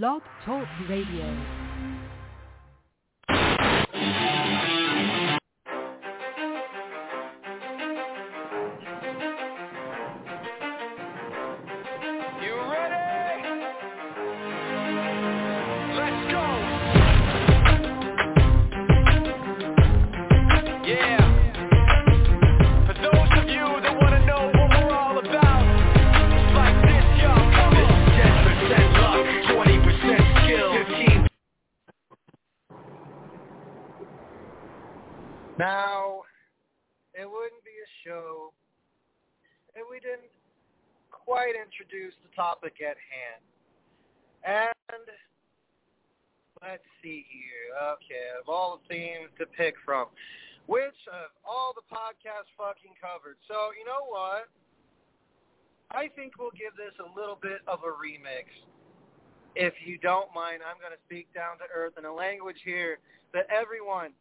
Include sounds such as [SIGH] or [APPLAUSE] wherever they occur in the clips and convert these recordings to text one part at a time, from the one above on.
Blog Talk Radio. Topic at hand. And let's see here. Okay, of all the themes to pick from, which of all the podcasts fucking covered? So, you know what? I think we'll give this a little bit of a remix. If you don't mind, I'm going to speak down to earth in a language here that everyone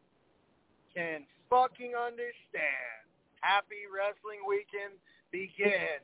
can fucking understand. Happy wrestling weekend begin.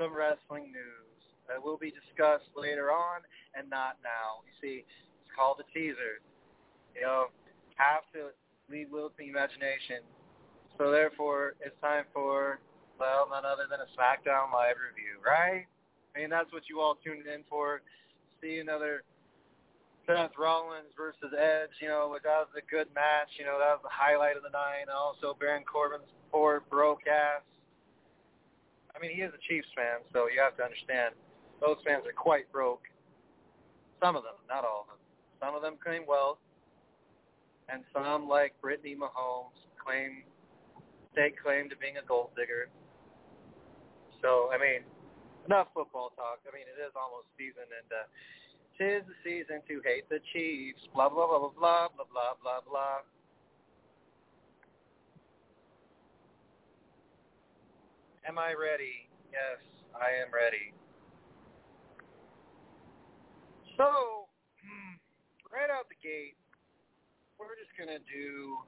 Some wrestling news that will be discussed later on and not now. You see, it's called a teaser. You know, have to leave to imagination. So therefore, it's time for, well, none other than a SmackDown Live review, right? I mean, that's what you all tuned in for. See another Seth Rollins versus Edge, you know, that was a good match. You know, that was the highlight of the night. Also Baron Corbin's poor broke ass. I mean, he is a Chiefs fan, so you have to understand those fans are quite broke. Some of them, not all of them. Some of them claim wealth, and some, like Brittany Mahomes, claim stake claim to being a gold digger. So, I mean, enough football talk. I mean, it is almost season, and uh, tis the season to hate the Chiefs. Blah blah blah blah blah blah blah blah blah. Am I ready? Yes, I am ready. So, hmm, right out the gate, we're just gonna do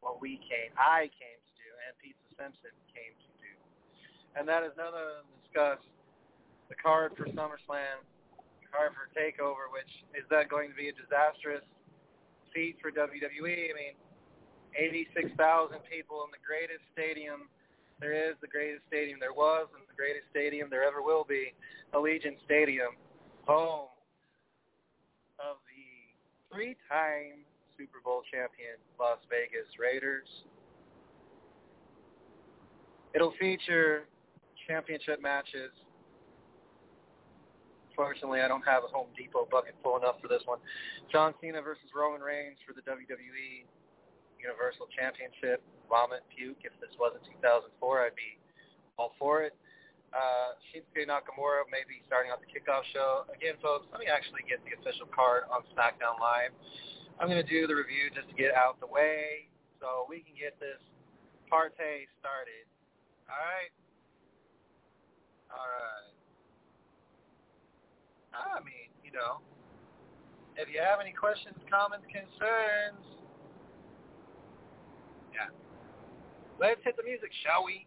what we came, I came to do, and Pizza Simpson came to do, and that is none other than discuss the card for SummerSlam the card for Takeover, which is that going to be a disastrous feat for WWE? I mean, 86,000 people in the greatest stadium there is, the greatest stadium there was, and the greatest stadium there ever will be, Allegiant Stadium, home of the three-time Super Bowl champion Las Vegas Raiders. It'll feature championship matches Fortunately, I don't have a Home Depot bucket full enough for this one. John Cena versus Roman Reigns for the WWE Universal Championship. Vomit, puke. If this wasn't 2004, I'd be all for it. Uh, Shinsuke Nakamura may be starting out the kickoff show. Again, folks, let me actually get the official card on SmackDown Live. I'm going to do the review just to get out the way so we can get this party started. All right? All right. I mean, you know, if you have any questions, comments, concerns, yeah. Let's hit the music, shall we?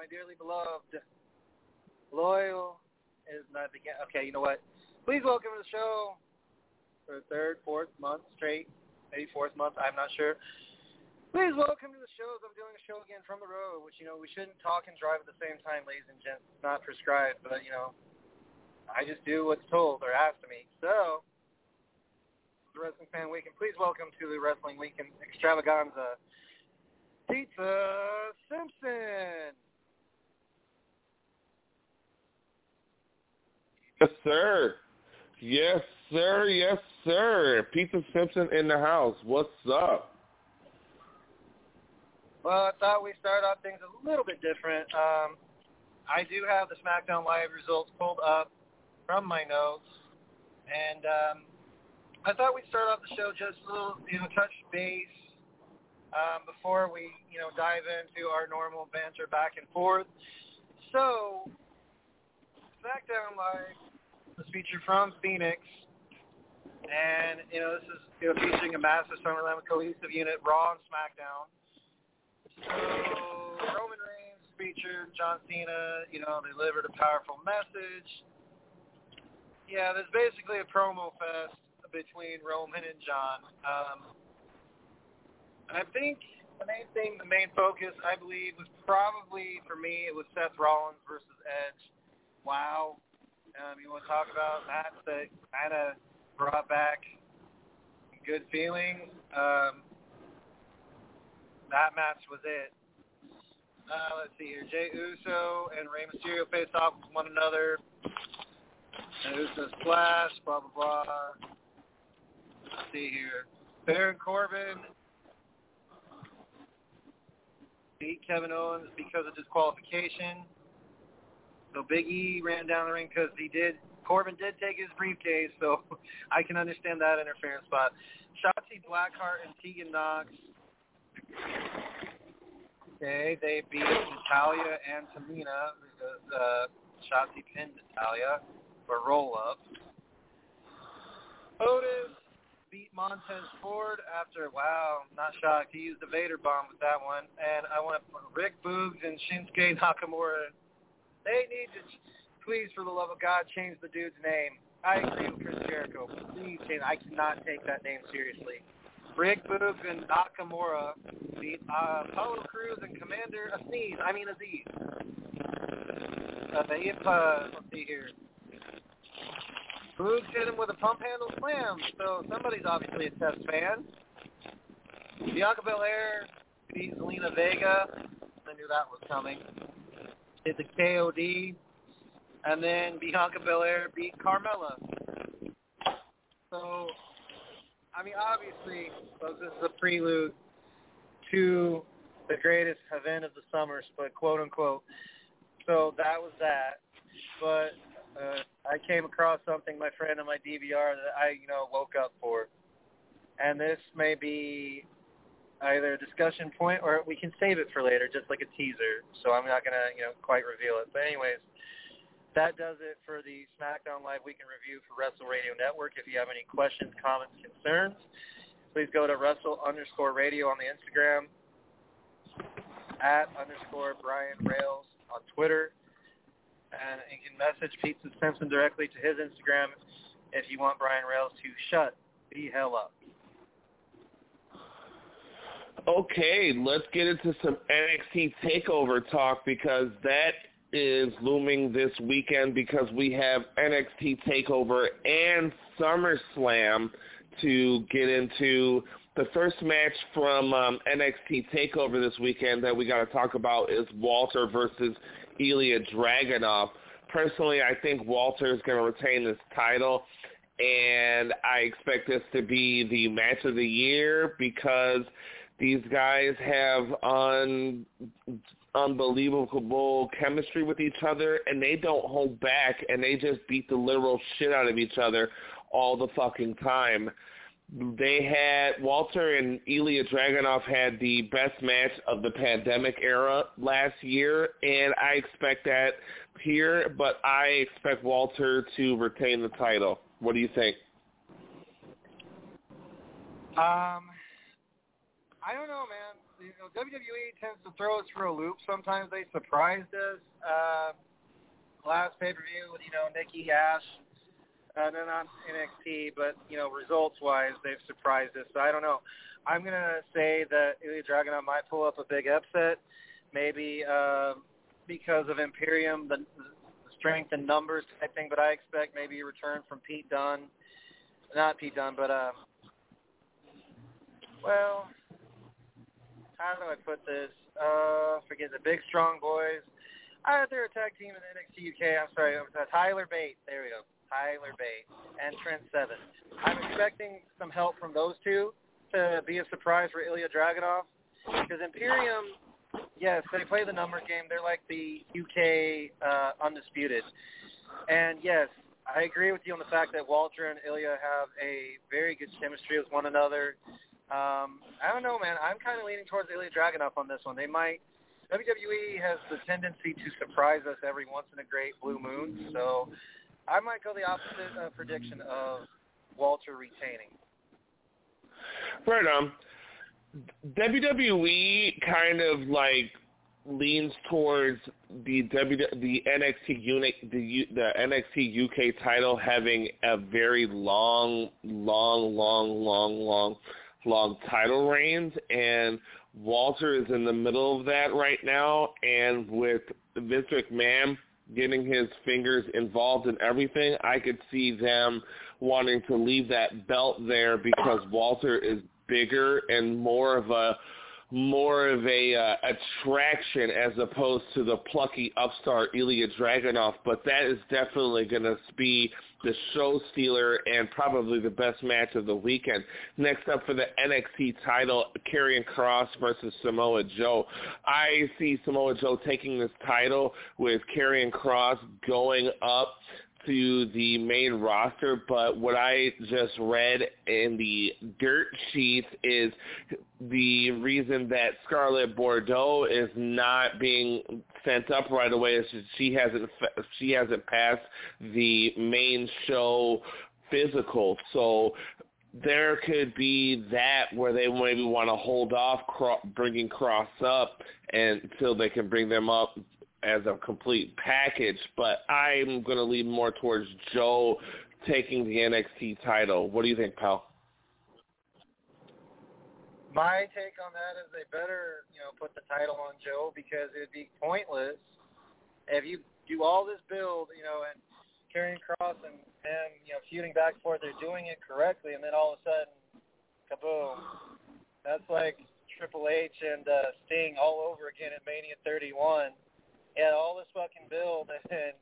My dearly beloved. Loyal is not the okay. You know what? Please welcome to the show for the third, fourth month straight, maybe fourth month. I'm not sure. Please welcome to the show. I'm doing a show again from the road, which you know we shouldn't talk and drive at the same time, ladies and gents. It's not prescribed, but you know, I just do what's told or asked of me. So, the Wrestling Fan Weekend. Please welcome to the Wrestling Weekend Extravaganza Pizza Simpson. Yes, sir. Yes, sir. Yes, sir. Pizza Simpson in the house. What's up? Well, I thought we'd start off things a little bit different. Um, I do have the SmackDown Live results pulled up from my notes, and um, I thought we'd start off the show just a little, you know, touch base um, before we, you know, dive into our normal banter back and forth. So, SmackDown Live was featured from Phoenix, and you know this is you know, featuring a massive SummerSlam cohesive unit, Raw and SmackDown. So Roman Reigns featured John Cena. You know, delivered a powerful message. Yeah, there's basically a promo fest between Roman and John. Um, I think the main thing, the main focus, I believe, was probably for me it was Seth Rollins versus Edge. Wow, um, you want to talk about that? That kind of brought back good feeling. Um, that match was it. Uh, let's see here. Jey Uso and Rey Mysterio faced off with one another. And Uso splash, blah, blah, blah. Let's see here. Baron Corbin beat Kevin Owens because of disqualification. So Big E ran down the ring because he did. Corbin did take his briefcase, so [LAUGHS] I can understand that interference spot. Shotzi Blackheart and Tegan Nox. Okay, they beat Natalya and Tamina. The, uh, Shotzi pinned Natalya for roll up. Otis beat Montez Ford after, wow, not shocked. He used the Vader bomb with that one. And I want to put Rick Boogs and Shinsuke Nakamura. They need to, please, for the love of God, change the dude's name. I agree with Chris Jericho. Please change. I cannot take that name seriously. Rick Boogs and Nakamura beat uh, Apollo Crews and Commander Azeez. I mean Azeez. Uh, they, uh, let's see here. Boogs hit him with a pump handle slam, so somebody's obviously a test fan. Bianca Belair beat Zelina Vega. I knew that was coming. Hit the KOD. And then Bianca Belair beat Carmella. So, I mean, obviously, this is a prelude to the greatest event of the summer, but quote unquote. So that was that. But uh, I came across something, my friend, on my DVR that I, you know, woke up for. And this may be either a discussion point or we can save it for later, just like a teaser. So I'm not to, you know, quite reveal it. But anyways, that does it for the SmackDown Live Weekend Review for Wrestle Radio Network. If you have any questions, comments, concerns, please go to Wrestle underscore radio on the Instagram, at underscore Brian Rails on Twitter, and you can message Pete Simpson directly to his Instagram if you want Brian Rails to shut the hell up. Okay, let's get into some NXT takeover talk because that is looming this weekend because we have NXT takeover and SummerSlam to get into. The first match from um, NXT takeover this weekend that we got to talk about is Walter versus Ilya Dragunov. Personally, I think Walter is going to retain this title, and I expect this to be the match of the year because these guys have un, unbelievable chemistry with each other, and they don't hold back, and they just beat the literal shit out of each other all the fucking time they had Walter and Ilya Dragunov had the best match of the pandemic era last year, and I expect that here, but I expect Walter to retain the title. What do you think? Um, I don't know, man. You know, WWE tends to throw us for a loop. Sometimes they surprised us. Uh, last pay per view with you know Nikki Ash, uh, they're not NXT, but you know results wise they've surprised us. So I don't know. I'm gonna say that Ilya Dragunov might pull up a big upset, maybe uh, because of Imperium, the, the strength and numbers type thing. But I expect maybe a return from Pete Dunne, not Pete Dunne, but uh, well, how do I put this? Uh, forget the big strong boys. Uh, they're a tag team in NXT UK. I'm sorry, Tyler Bate. There we go. Tyler Bate and Trent Seven. I'm expecting some help from those two to be a surprise for Ilya Dragunov because Imperium, yes, they play the number game. They're like the UK uh, undisputed, and yes, I agree with you on the fact that Walter and Ilya have a very good chemistry with one another. Um, I don't know, man. I'm kind of leaning towards Ilya Dragunov on this one. They might. WWE has the tendency to surprise us every once in a great blue moon, so I might go the opposite uh, prediction of Walter retaining. Right on. WWE kind of like leans towards the W the NXT unit the the NXT UK title having a very long, long, long, long, long, long title reigns, and Walter is in the middle of that right now, and with Vince McMahon getting his fingers involved in everything, I could see them wanting to leave that belt there because Walter is bigger and more of a more of a uh, attraction as opposed to the plucky upstart Ilya Dragunov, but that is definitely going to be the show stealer and probably the best match of the weekend. Next up for the NXT title, Karrion Kross versus Samoa Joe. I see Samoa Joe taking this title with Karrion Kross going up to the main roster, but what I just read in the dirt sheets is the reason that Scarlett Bordeaux is not being sent up right away is she hasn't she hasn't passed the main show physical. So there could be that where they maybe want to hold off bringing Kross up until they can bring them up as a complete package, but I'm going to lean more towards Joe taking the NXT title. What do you think, pal? My take on that is they better, you know, put the title on Joe because it'd be pointless if you do all this build, you know, and Karrion Kross and him, you know, feuding back and forth, they're doing it correctly, and then all of a sudden, kaboom! That's like Triple H and uh, Sting all over again at Mania 31 had all this fucking build, [LAUGHS] and then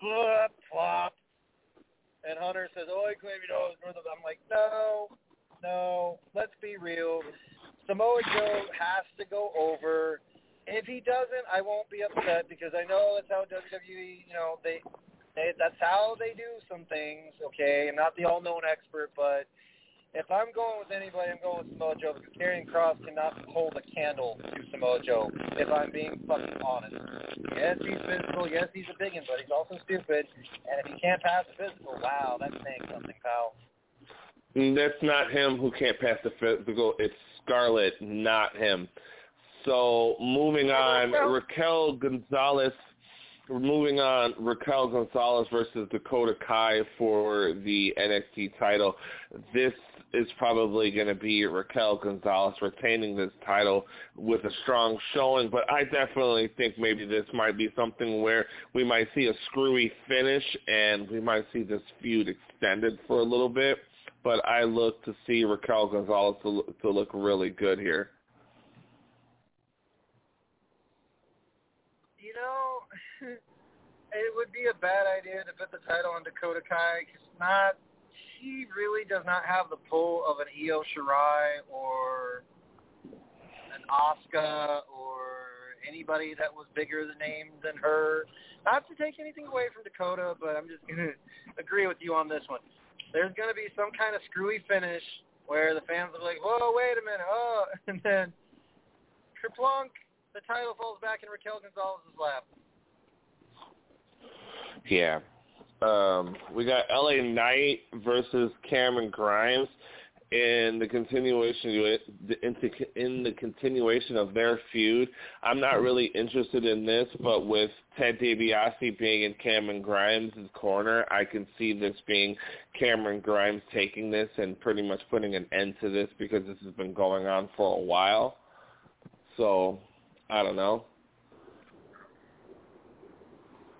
flop, flop. And Hunter says, "Oh, I claim you know north of." I'm like, no, no. Let's be real. Samoa Joe has to go over. If he doesn't, I won't be upset because I know that's how WWE, you know, they, they that's how they do some things. Okay, I'm not the all-known expert, but if I'm going with anybody, I'm going with Samoa Joe because Karrion Kross cannot hold a candle to Samoa Joe. If I'm being fucking honest. Yes, he's physical. Yes, he's a big one, but he's also stupid. And if he can't pass the physical, wow, that's saying something, pal. That's not him who can't pass the physical. It's Scarlett, not him. So moving on, Raquel Gonzalez. Moving on, Raquel Gonzalez versus Dakota Kai for the NXT title. This is probably going to be Raquel Gonzalez retaining this title with a strong showing, but I definitely think maybe this might be something where we might see a screwy finish and we might see this feud extended for a little bit. But I look to see Raquel Gonzalez to, to look really good here. You know, [LAUGHS] it would be a bad idea to put the title on Dakota Kai because not she really does not have the pull of an Io Shirai or an Asuka or anybody that was bigger the name than her. Not to take anything away from Dakota, but I'm just gonna [LAUGHS] agree with you on this one. There's gonna be some kind of screwy finish where the fans are like, "Whoa, wait a minute!" Oh, [LAUGHS] and then Kerplunk, the title falls back in Raquel Gonzalez's lap. Yeah, um, we got LA Knight versus Cameron Grimes. In the continuation in the continuation of their feud. I'm not really interested in this, but with Ted DiBiase being in Cameron Grimes' corner, I can see this being Cameron Grimes taking this and pretty much putting an end to this because this has been going on for a while. So, I don't know.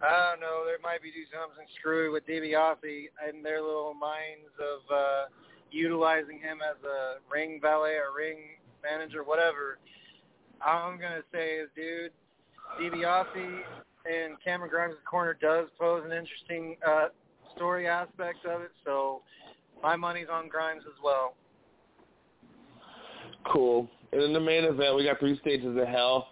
I don't know. There might be do something screwy with DiBiase and their little minds of uh, utilizing him as a ring valet or ring manager, whatever. I'm gonna say is, dude, DiBiase and Cameron Grimes' corner does pose an interesting uh, story aspect of it. So my money's on Grimes as well. Cool. And in the main event, we got three stages of hell.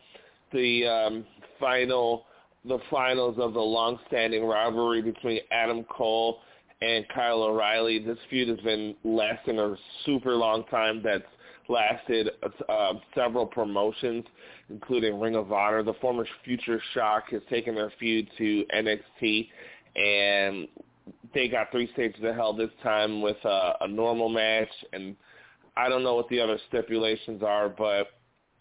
The um, final the finals of the long-standing rivalry between Adam Cole and Kyle O'Reilly. This feud has been lasting a super long time. That's lasted uh, several promotions, including Ring of Honor. The former Future Shock has taken their feud to NXT, and they got three stages of hell this time with a, a normal match. And I don't know what the other stipulations are, but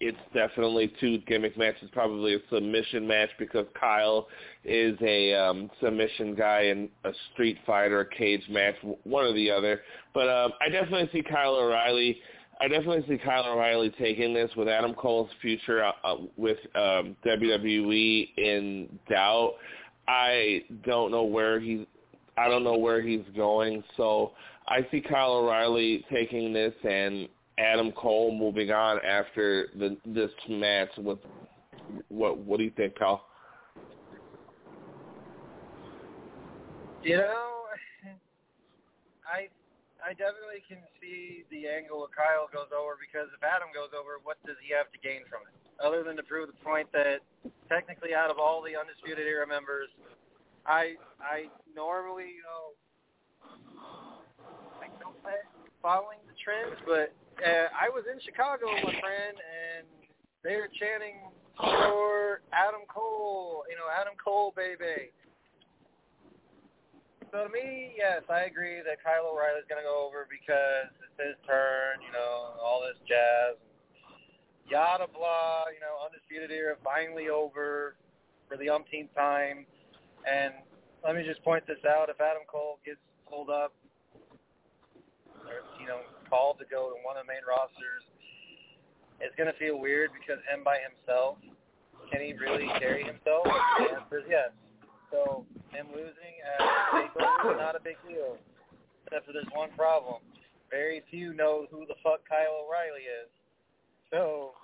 it's definitely two gimmick matches, probably a submission match because Kyle is a um, submission guy and a Street Fighter a cage match, one or the other. But um, I definitely see Kyle O'Reilly. I definitely see Kyle O'Reilly taking this with Adam Cole's future uh, uh with um, WWE in doubt. I don't know where he's. I don't know where he's going, so I see Kyle O'Reilly taking this and Adam Cole moving on after the this match with what what do you think, Kyle? You know, I I definitely can see the angle of Kyle goes over because if Adam goes over, what does he have to gain from it? Other than to prove the point that technically out of all the undisputed era members, I I normally you know I don't following the trends, but uh, I was in Chicago with my friend, and they were chanting for Adam Cole. You know, Adam Cole, baby. So to me, yes, I agree that Kyle O'Reilly's going to go over because it's his turn. You know, all this jazz, yada blah. You know, undisputed era finally over for the umpteenth time. And let me just point this out: if Adam Cole gets pulled up, or you know, called to go to one of the main rosters, it's going to feel weird because him by himself, can he really carry himself? The answer is yes. So him losing at Takeover is not a big deal, except for there's one problem. Very few know who the fuck Kyle O'Reilly is. So,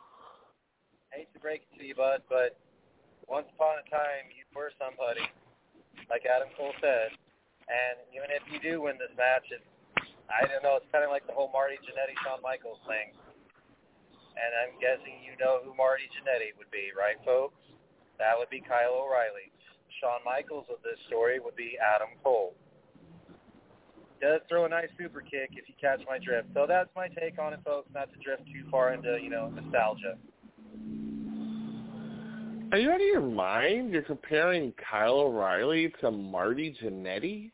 hate to break it to you, bud, but once upon a time you were somebody, like Adam Cole said, and even if you do win this match, it's I don't know. It's kind of like the whole Marty Jannetty, Shawn Michaels thing. And I'm guessing you know who Marty Jannetty would be, right, folks? That would be Kyle O'Reilly. Shawn Michaels of this story would be Adam Cole. Does throw a nice super kick if you catch my drift. So that's my take on it, folks. Not to drift too far into you know nostalgia. Are you out of your mind? You're comparing Kyle O'Reilly to Marty Jannetty?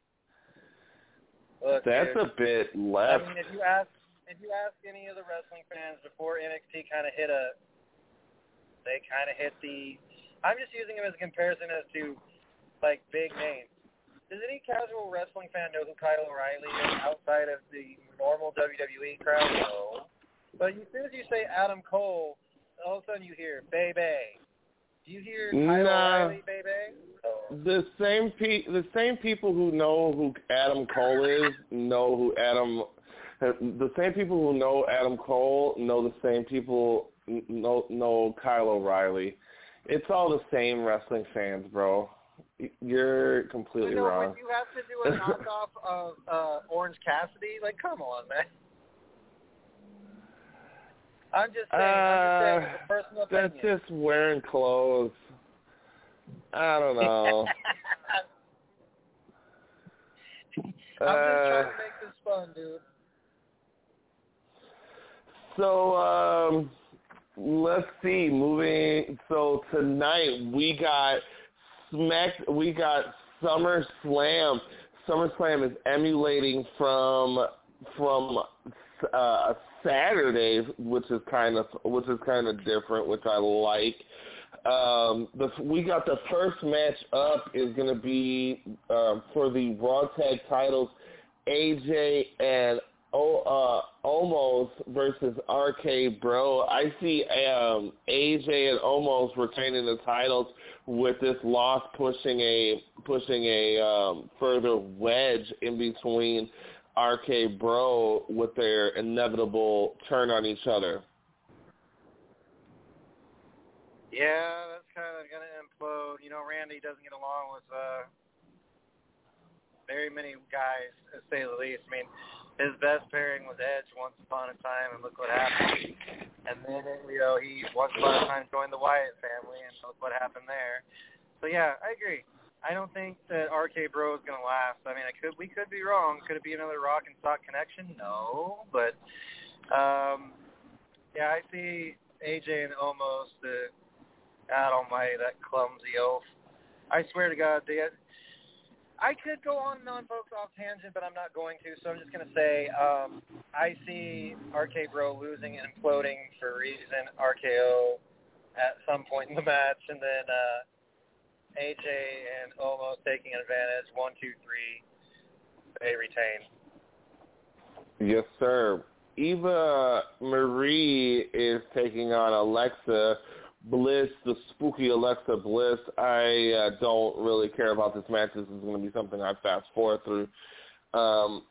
Look, That's dude, a bit left. I mean, if you ask if you ask any of the wrestling fans before NXT kind of hit a, they kind of hit the. I'm just using him as a comparison as to like big names. Does any casual wrestling fan know who Kyle O'Reilly is outside of the normal WWE crowd? No. But as soon as you say Adam Cole, all of a sudden you hear Baby. Do you hear Kyle Nah. O'Reilly, Baby? The same pe- the same people who know who Adam Cole is know who Adam. The same people who know Adam Cole know the same people know know Kyle O'Reilly. It's all the same wrestling fans, bro. You're completely you know, wrong. when you have to do a knockoff of uh, Orange Cassidy, like, come on, man. I'm just saying, I'm just saying, a personal Uh, That's opinion. just wearing clothes. I don't know. [LAUGHS] I'm just Uh, trying to make this fun, dude. So um, let's see. Moving. So tonight we got Smack. We got SummerSlam. SummerSlam is emulating from from uh, a Saturday, which is kind of which is kind of different, which I like. Um, the, we got the first match up is going to be uh, for the Raw Tag Titles, AJ and o, uh, Omos versus RK Bro. I see um, AJ and Omos retaining the titles with this loss pushing a pushing a um, further wedge in between RK Bro with their inevitable turn on each other. Yeah, that's kind of going to implode. You know, Randy doesn't get along with uh, very many guys, to say the least. I mean, his best pairing was Edge once upon a time, and look what happened. And then, you know, he once upon a time joined the Wyatt family, and look what happened there. So, yeah, I agree. I don't think that RK Bro is going to last. I mean, I could we could be wrong. Could it be another Rock and Sock connection? No, but um, yeah, I see AJ and Omos the God Almighty, that clumsy oaf. I swear to God, they, I could go on and on, folks, off tangent, but I'm not going to. So I'm just going to say um, I see RK Bro losing and imploding for reason. RKO at some point in the match, and then uh, AJ and Omos taking advantage. One, two, three. They retain. Yes, sir. Eva Marie is taking on Alexa Bliss, the spooky Alexa Bliss. I uh, don't really care about this match. This is going to be something I fast forward through. Um,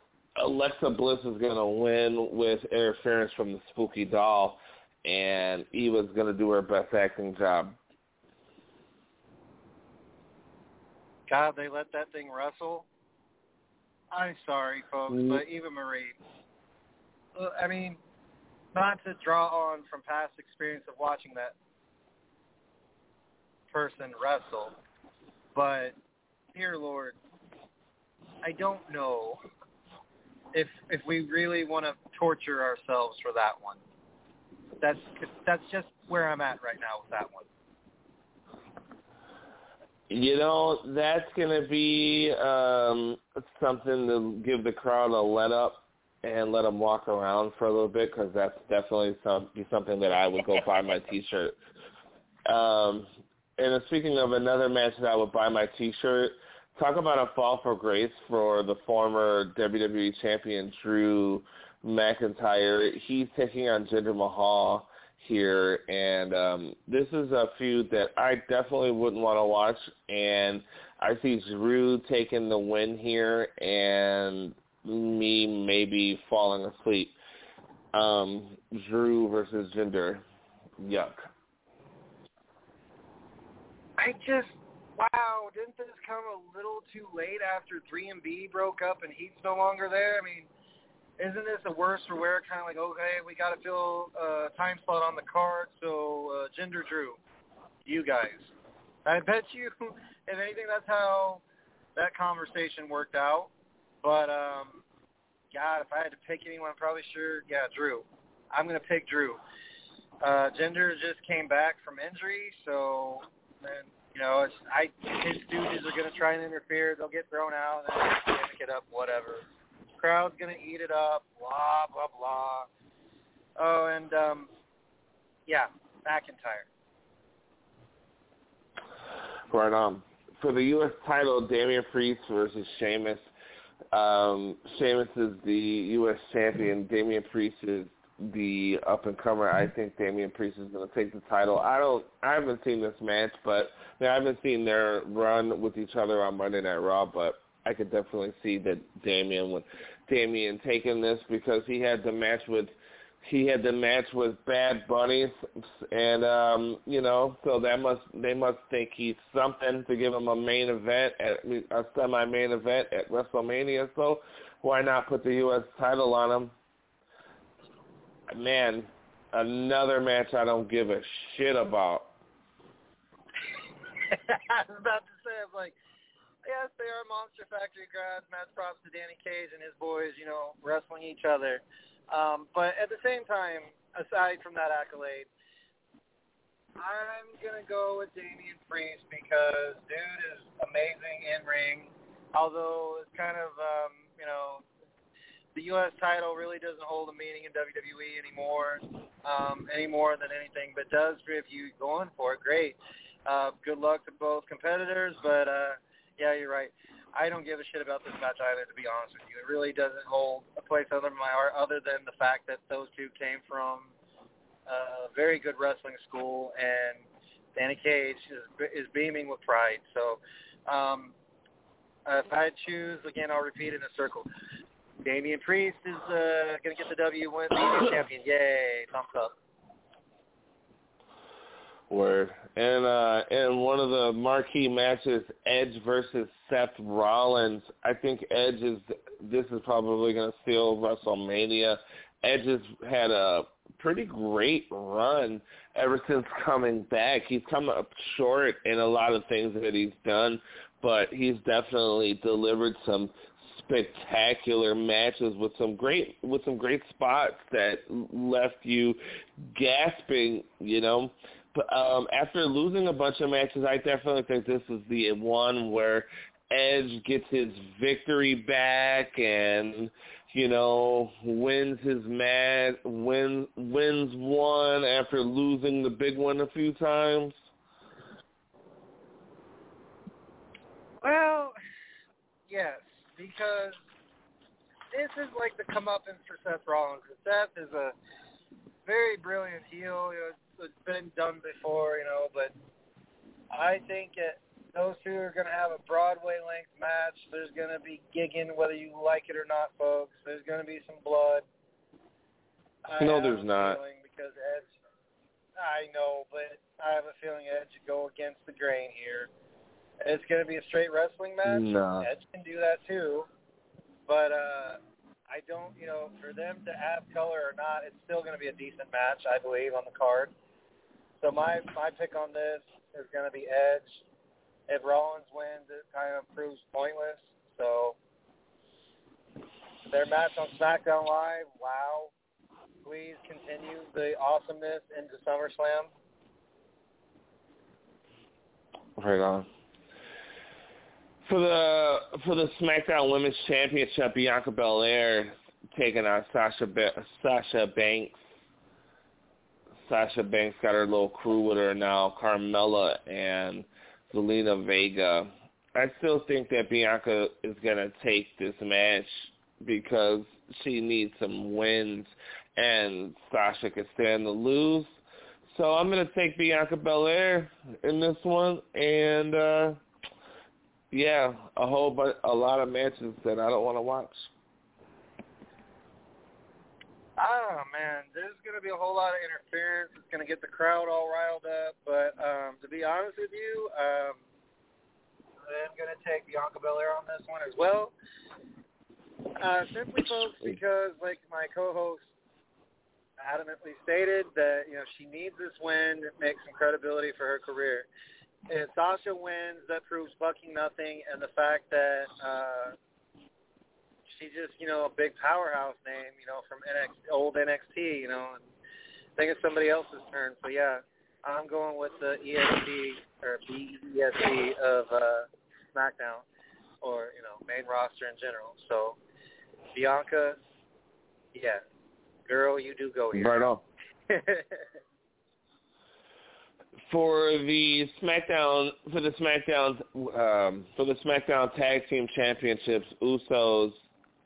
Alexa Bliss is going to win with interference from the spooky doll, and Eva's going to do her best acting job. God, they let that thing wrestle. I'm sorry, folks, Mm. but Eva Marie. uh, I mean, not to draw on from past experience of watching that person wrestle, but dear Lord, I don't know if if we really want to torture ourselves for that one. That's that's just where I'm at right now with that one. You know, that's going to be um, something to give the crowd a let up and let them walk around for a little bit because that's definitely some, be something that I would go buy my T-shirt. Um, and speaking of another match that I would buy my T-shirt, talk about a fall for grace for the former WWE champion Drew McIntyre. He's taking on Jinder Mahal here, and um, this is a feud that I definitely wouldn't want to watch. And I see Drew taking the win here, and me maybe falling asleep. Um, Drew versus Jinder, yuck. I just wow, didn't this come a little too late after 3MB broke up and Heath's no longer there? I mean, isn't this a worse for wear kind of like okay, we got to fill a time slot on the card, so uh, Jinder Drew, you guys. I bet you, [LAUGHS] if anything, that's how that conversation worked out. But um, God, if I had to pick anyone, I'm probably sure, yeah, Drew. I'm gonna pick Drew. Uh, Jinder just came back from injury, so and you know, it's I his stooges are gonna try and interfere. They'll get thrown out, and pick it up, whatever. Crowd's gonna eat it up, blah blah blah. Oh, and um, yeah, McIntyre. Right on. For the U.S. title, Damian Priest versus Sheamus. Um, Sheamus is the U.S. champion. Damian Priest is the up and comer. I think Damian Priest is going to take the title. I don't. I haven't seen this match, but I, mean, I haven't seen their run with each other on Monday Night Raw. But I could definitely see that Damian would Damian taking this because he had the match with he had the match with Bad Bunny, and um, you know, so that must they must think he's something to give him a main event at a semi-main event at WrestleMania. So why not put the U.S. title on him? Man, another match I don't give a shit about. [LAUGHS] I was about to say, I was like, yes, they are Monster Factory grads. Matt props to Danny Cage and his boys, you know, wrestling each other. Um, but at the same time, aside from that accolade, I'm gonna go with Damian Priest because dude is amazing in ring. Although it's kind of um, you know the U.S. title really doesn't hold a meaning in WWE anymore, um, any more than anything. But does if you going for it, great. Uh, good luck to both competitors, but uh, yeah, you're right. I don't give a shit about this match either, to be honest with you. It really doesn't hold a place other in my heart, other than the fact that those two came from a very good wrestling school, and Danny Cage is, is beaming with pride. So, um, if I choose again, I'll repeat in a circle. Damian Priest is uh, going to get the W win, being champion. Yay! Thumbs up. Word. And uh in one of the marquee matches, Edge versus Seth Rollins. I think Edge is this is probably gonna steal WrestleMania. Edge has had a pretty great run ever since [LAUGHS] coming back. He's come up short in a lot of things that he's done, but he's definitely delivered some spectacular matches with some great with some great spots that left you gasping, you know. Um after losing a bunch of matches, I definitely think this is the one where Edge gets his victory back and you know wins his match wins wins one after losing the big one a few times. Well, yes, because this is like the comeuppance for Seth Rollins. Seth is a very brilliant heel. You know, it's, been done before, you know, but I think it, those two are going to have a Broadway length match. There's going to be gigging, whether you like it or not, folks. There's going to be some blood. I no, there's not. Because Edge, I know, but I have a feeling Edge would go against the grain here. It's going to be a straight wrestling match. No. Edge can do that too, but uh, I don't. You know, for them to have color or not, it's still going to be a decent match, I believe, on the card. So my my pick on this is going to be Edge. If Rollins wins, it kind of proves pointless. So their match on SmackDown Live, wow. Please continue the awesomeness into SummerSlam. Right on. For the for the SmackDown Women's Championship, Bianca Belair taking on Sasha ba- Sasha Banks. Sasha Banks got her little crew with her now, Carmella and Zelina Vega. I still think that Bianca is gonna take this match because she needs some wins, and Sasha can stand to lose. So I'm gonna take Bianca Belair in this one, and uh yeah, a whole bunch, a lot of matches that I don't want to watch. Oh man, there's gonna be a whole lot of interference. It's gonna get the crowd all riled up. But um, to be honest with you, um, I'm gonna take Bianca Belair on this one as well. Uh, simply, folks, because like my co-host adamantly stated that you know she needs this win to make some credibility for her career. If Sasha wins, that proves fucking nothing, and the fact that uh, she's just you know a big powerhouse name, you know from NX, old NXT, you know. And I think it's somebody else's turn. So yeah, I'm going with the EST or BEST of uh, SmackDown, or you know main roster in general. So Bianca, yeah, girl, you do go here. Right on. [LAUGHS] for the SmackDown for the SmackDown um, for the SmackDown Tag Team Championships, Usos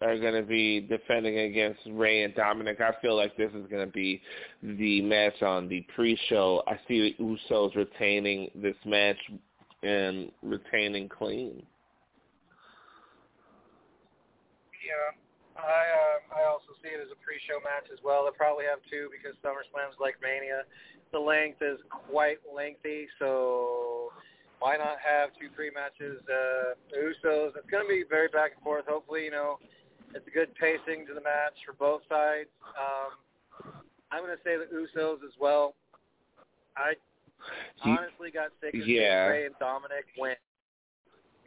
are going to be defending against Rey and Dominik. I feel like this is going to be the match on the pre-show. I see the Usos retaining this match and retaining clean. Yeah, I um, I also see it as a pre-show match as well. They'll probably have two because SummerSlam's like Mania. The length is quite lengthy, so why not have two pre-matches? Uh, the Usos. It's going to be very back and forth. Hopefully, you know, it's a good pacing to the match for both sides. Um, I'm going to say the Usos as well. I honestly got sick of Yeah. Rey and Dominik win.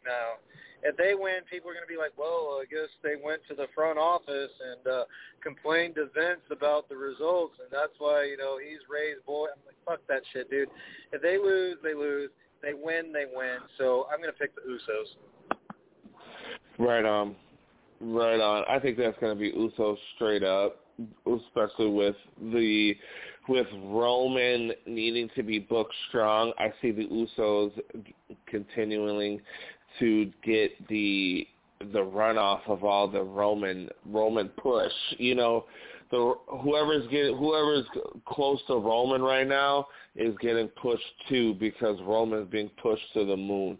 No. If they win, people are going to be like, well, I guess they went to the front office and uh, complained to Vince about the results, and that's why, you know, he's Rey's boy. I'm like, fuck that shit, dude. If they lose, they lose. They win, they win. So I'm going to pick the Usos. Right on. Right on. I think that's going to be Usos straight up, especially with the with Roman needing to be booked strong. I see the Usos continuing to get the the runoff of all the Roman Roman push. You know, the whoever's getting whoever's close to Roman right now is getting pushed too because Roman's being pushed to the moon.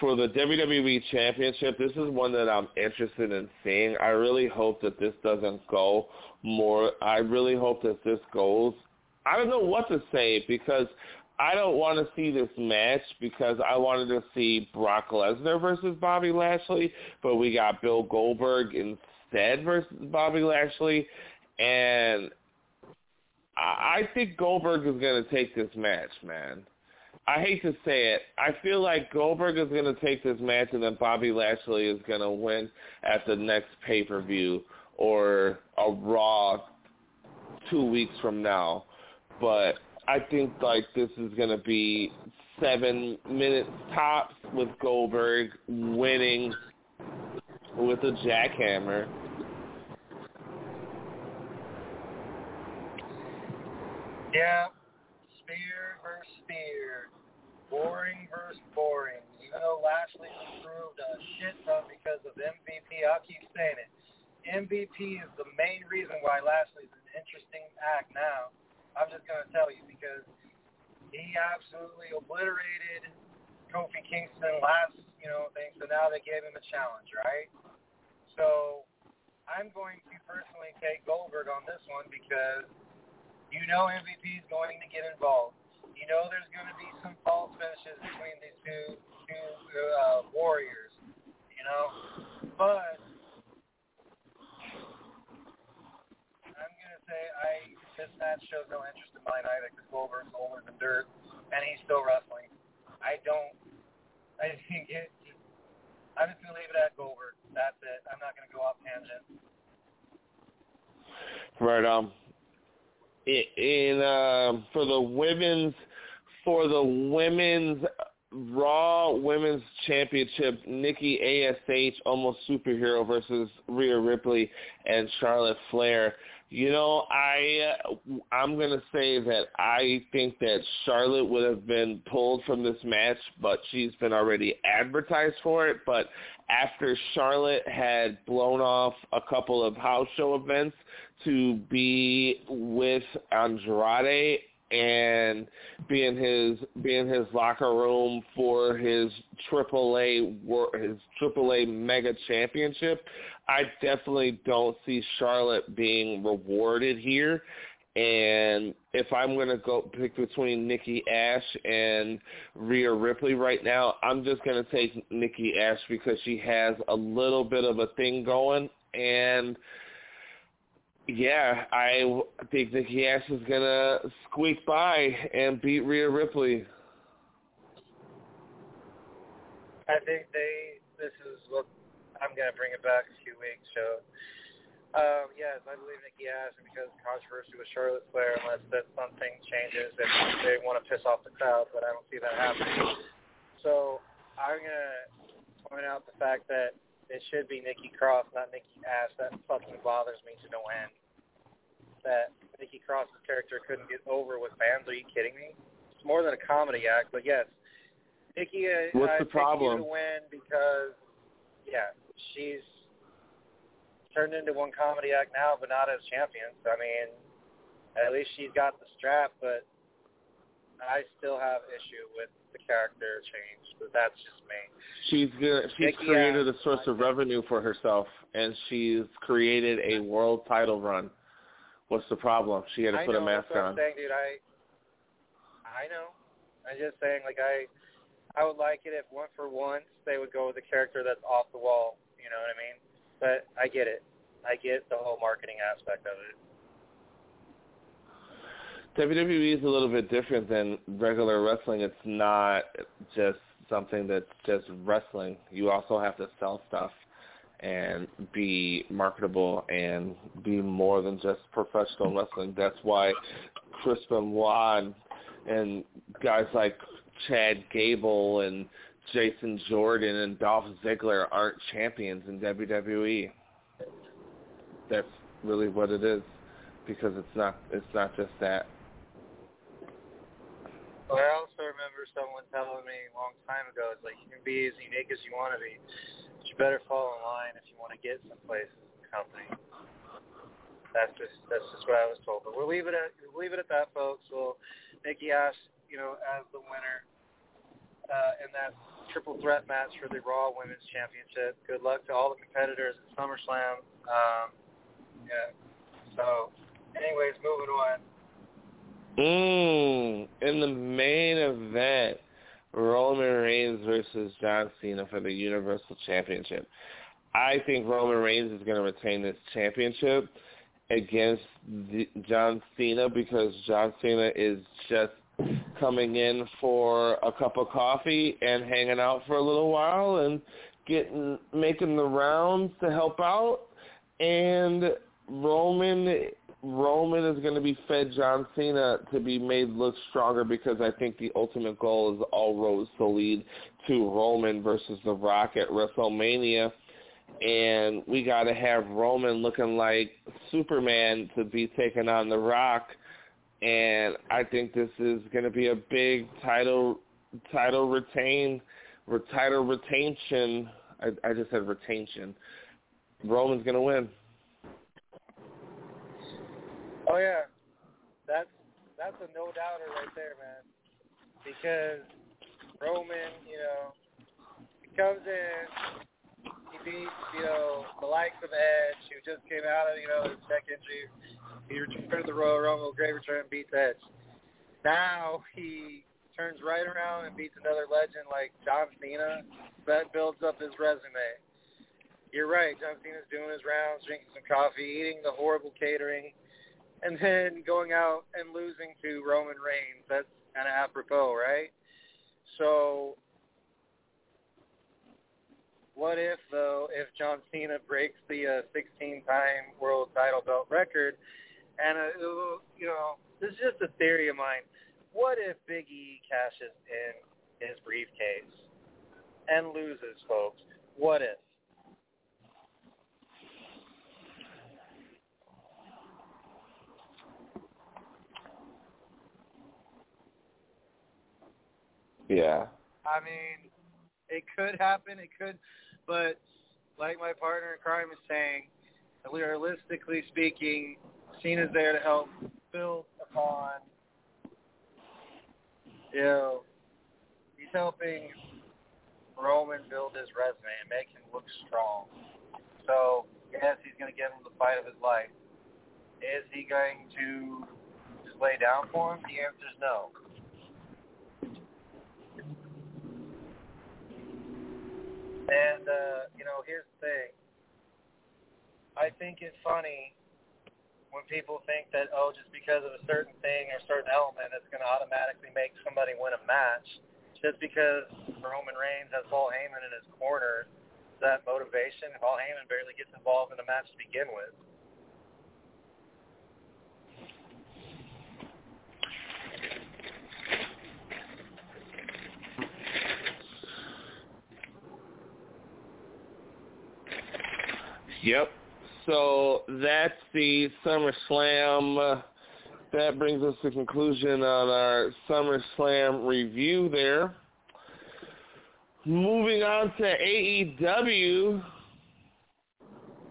For the WWE Championship, this is one that I'm interested in seeing. I really hope that this doesn't go more. I really hope that this goes. I don't know what to say because I don't want to see this match because I wanted to see Brock Lesnar versus Bobby Lashley, but we got Bill Goldberg instead versus Bobby Lashley, and I think Goldberg is going to take this match, man. I hate to say it. I feel like Goldberg is going to take this match and then Bobby Lashley is going to win at the next pay-per-view or a Raw two weeks from now. But I think like this is to be seven minutes tops with Goldberg winning with a jackhammer. Yeah, spear versus spear, boring versus boring. Even though Lashley improved a shit ton because of MVP. I'll keep saying it. MVP is the main reason why Lashley's an interesting act now I'm just going to tell you because he absolutely obliterated Kofi Kingston last, you know, thing. So now they gave him a challenge, right? So I'm going to personally take Goldberg on this one because you know MVP is going to get involved. You know there's going to be some false finishes between these two two uh, warriors, you know, but I'm gonna say I this match shows no interest in mine either because Goldberg's older than dirt, and he's still wrestling. I don't. I think it. I'm just gonna leave it at Goldberg. That's it. I'm not gonna go off tangent. Right. Um. In uh, for the women's for the women's Raw Women's Championship, Nikki Ash almost superhero versus Rhea Ripley and Charlotte Flair. You know, I uh, I'm gonna say that I think that Charlotte would have been pulled from this match, but she's been already advertised for it. But after Charlotte had blown off a couple of house show events to be with Andrade and be in his be in his locker room for his AAA his AAA Mega Championship. I definitely don't see Charlotte being rewarded here. And if I'm going to go pick between Nikki Ash and Rhea Ripley right now, I'm just going to take Nikki Ash because she has a little bit of a thing going. And yeah, I think Nikki Ash is to squeak by and beat Rhea Ripley. I think they, this is what I'm to bring it back a few weeks. So, um, yes, I believe Nikki Ash, and because controversy with Charlotte Flair, unless that something changes and they want to piss off the crowd, but I don't see that happening. So I'm to point out the fact that it should be Nikki Cross, not Nikki Ash. That fucking bothers me to no end. That Nikki Cross's character couldn't get over with fans. Are you kidding me? It's more than a comedy act, but yes, Nikki. What's I the problem? to win because, yeah, she's turned into one comedy act now, but not as champion. So, I mean, at least she's got the strap, but I still have issue with the character change. But that's just me. She's good. She's Nikki created uh, a source of revenue for herself, and she's created a world title run. What's the problem? She had to I put know, a mask on. I'm just saying, dude. I, I know. I'm just saying, like I, I would like it if one for once they would go with a character that's off the wall. You know what I mean? But I get it. I get the whole marketing aspect of it. WWE is a little bit different than regular wrestling. It's not just something that's just wrestling. You also have to sell stuff and be marketable and be more than just professional wrestling. That's why Chris Benoit and guys like Chad Gable and Jason Jordan and Dolph Ziggler aren't champions in WWE. that's really what it is because it's not it's not just that. Well, I also remember someone telling me a long time ago, it's like you can be as unique as you want to be, but you better fall in line if you want to get someplace as company. That's just that's just what I was told. But we'll leave it at we'll leave it at that, folks. We'll Nikki Ash, you know, as the winner uh, in that triple threat match for the Raw Women's Championship. Good luck to all the competitors at SummerSlam. Um, yeah. So, anyways, moving on. Mm, in the main event, Roman Reigns versus John Cena for the Universal Championship. I think Roman Reigns is going to retain this championship against the, John Cena because John Cena is just coming in for a cup of coffee and hanging out for a little while and getting making the rounds to help out and Roman Roman is going to be fed John Cena to be made look stronger because I think the ultimate goal is all roads to lead to Roman versus The Rock at WrestleMania. And we got to have Roman looking like Superman to be taking on The Rock. And I think this is going to be a big title title retain title retention. I, I just said retention. Roman's going to win. Oh yeah, that's that's a no doubter right there, man. Because Roman, you know, he comes in, he beats, you know, the likes of Edge, who just came out of, you know, his neck injury. He returned to the Royal Rumble, great return, beats Edge. Now he turns right around and beats another legend like John Cena. That builds up his resume. You're right, John Cena's doing his rounds, drinking some coffee, eating the horrible catering and then going out and losing to Roman Reigns. That's kind of apropos, right? So, what if though if John Cena breaks the uh, 16-time world title belt record, and uh, you know this is just a theory of mine. What if Big E cashes in his briefcase and loses, folks? What if? Yeah. I mean, it could happen. It could, but like my partner in crime is saying, realistically speaking, Cena's there to help build upon. You know, he's helping Roman build his resume and make him look strong. So yes, he's going to give him the fight of his life. Is he going to just lay down for him? The answer is no. And uh, you know, here's the thing. I think it's funny when people think that oh, just because of a certain thing or certain element, it's going to automatically make somebody win a match. Just because Roman Reigns has Paul Heyman in his corner, that motivation. Paul Heyman barely gets involved in a match to begin with. Yep. So that's the SummerSlam. That brings us to conclusion on our SummerSlam review there. Moving on to AEW.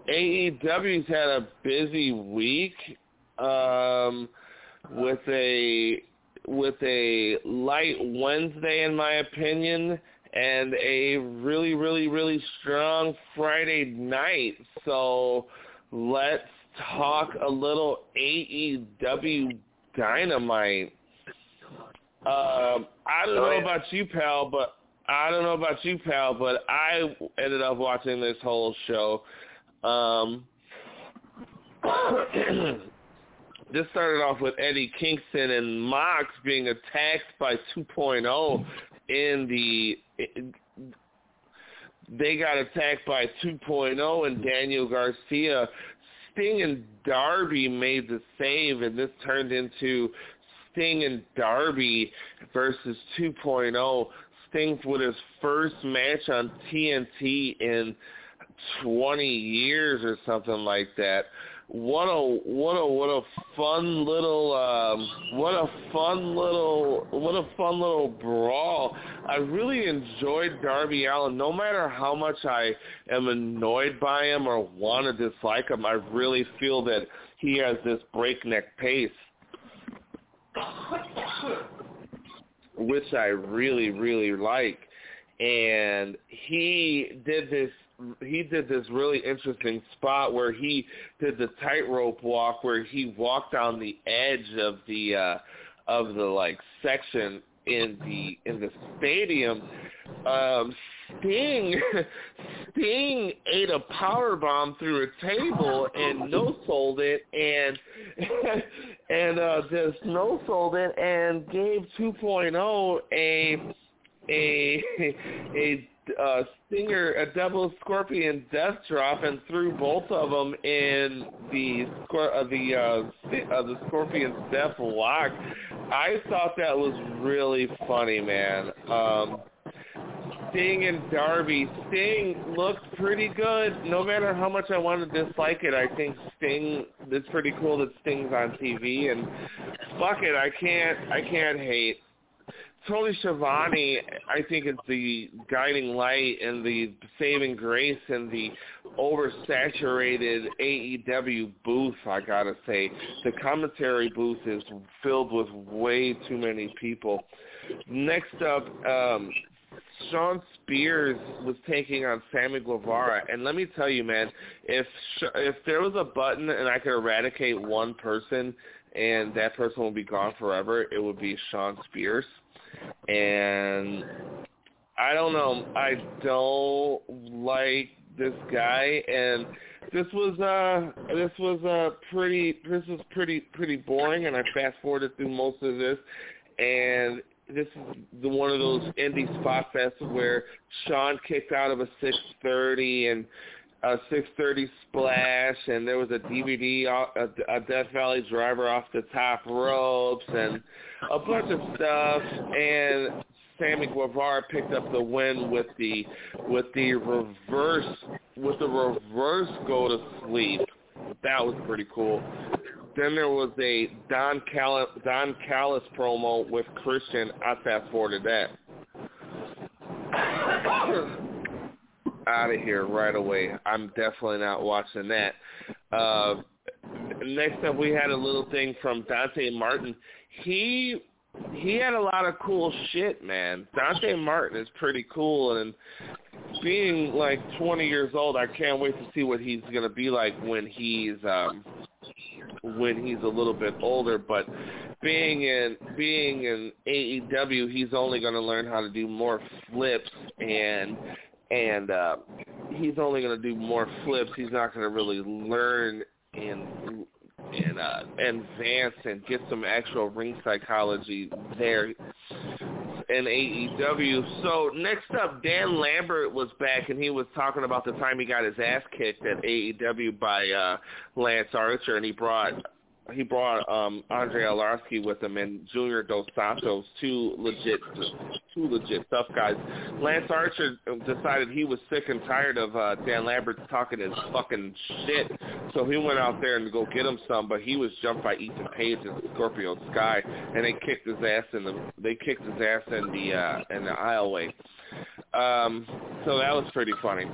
AEW's had a busy week um, with a with a light Wednesday, in my opinion, and a really, really, really strong Friday night. So let's talk a little AEW Dynamite. Um, I don't know about you, pal, but I don't know about you, pal, but I ended up watching this whole show. Um, [COUGHS] this started off with Eddie Kingston and Mox being attacked by 2.0 in the they got attacked by 2.0 and Daniel Garcia. Sting and Darby made the save, and this turned into Sting and Darby versus 2.0. Sting with his first match on TNT in 20 years or something like that. What a what a what a fun little um, what a fun little what a fun little brawl. I really enjoyed Darby Allin. No matter how much I am annoyed by him or want to dislike him, I really feel that he has this breakneck pace, which I really really like. And he did this he did this really interesting spot where he did the tightrope walk where he walked on the edge of the uh of the like section in the in the stadium. Um Sting [LAUGHS] Sting ate a power bomb through a table and no sold it and [LAUGHS] and uh just no sold it and gave 2.0 a a [LAUGHS] a uh, Stinger, a double Scorpion Death Drop, and threw both of them in the uh, the uh, uh, the Scorpion's Death Lock. I thought that was really funny, man. Um, Sting and Darby. Sting looked pretty good. No matter how much I want to dislike it, I think Sting. It's pretty cool that Sting's on TV, and fuck it, I can't. I can't hate. Tony Schiavone, I think, is the guiding light and the saving grace in the oversaturated AEW booth. I gotta say, the commentary booth is filled with way too many people. Next up, um, Shawn Spears was taking on Sammy Guevara, and let me tell you, man, if if there was a button and I could eradicate one person and that person would be gone forever, it would be Shawn Spears and I don't know. I don't like this guy, and this was uh this was uh pretty this was pretty pretty boring, and I fast forwarded through most of this, and this is the one of those indie spot fests where Shawn kicked out of a 630 and a 630 splash, and there was a DVD, a, a Death Valley driver off the top ropes, and a bunch of stuff. And Sammy Guevara picked up the win with the with the reverse with the reverse go to sleep. That was pretty cool. Then there was a Don Callis, Don Callis promo with Christian. I fast forwarded that. [COUGHS] out of here right away. I'm definitely not watching that. Uh, next up, we had a little thing from Dante Martin. He he had a lot of cool shit, man. Dante Martin is pretty cool, and being like 20 years old, I can't wait to see what he's gonna be like when he's um when he's a little bit older. But being in being in AEW, he's only gonna learn how to do more flips and and uh, he's only to do more flips. He's not to really learn and and uh, advance and get some actual ring psychology there in AEW. So next up, Dan Lambert was back, and he was talking about the time he got his ass kicked at AEW by uh, Lance Archer, and he brought he brought um Andrei Arlovski with him and Junior Dos Santos, two legit two legit tough guys. Lance Archer decided he was sick and tired of uh Dan Lambert talking his fucking shit. So he went out there and go get him some, but he was jumped by Ethan Page and Scorpio Sky and they kicked his ass in the they kicked his ass in the uh in the aisleway. Um so that was pretty funny.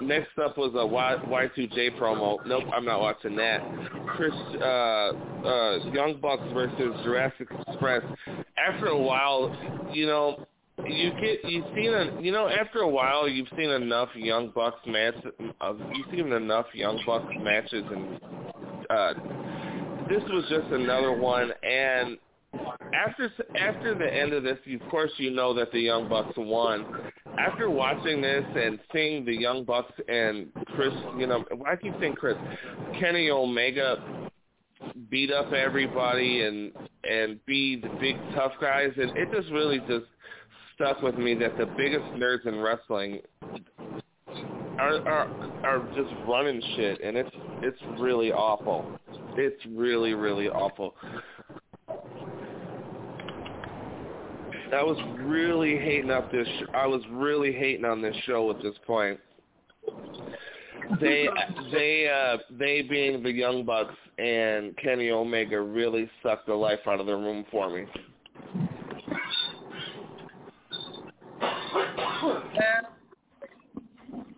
Next up was a Y Y2J promo. Nope, I'm not watching that. Chris uh uh Young Bucks versus Jurassic Express. After a while, you know, you get you've seen a you know after a while you've seen enough Young Bucks match uh, you've seen enough Young Bucks matches and uh this was just another one and after after the end of this, of course, you know that the Young Bucks won. After watching this and seeing the Young Bucks and Chris, you know, I keep saying Chris, Kenny Omega beat up everybody and and be the big tough guys, and it just really just stuck with me that the biggest nerds in wrestling are are are just running shit, and it's it's really awful. It's really really awful. I was really hating up this. Sh- I was really hating on this show at this point. they they uh they being the Young Bucks and Kenny Omega really sucked the life out of the room for me.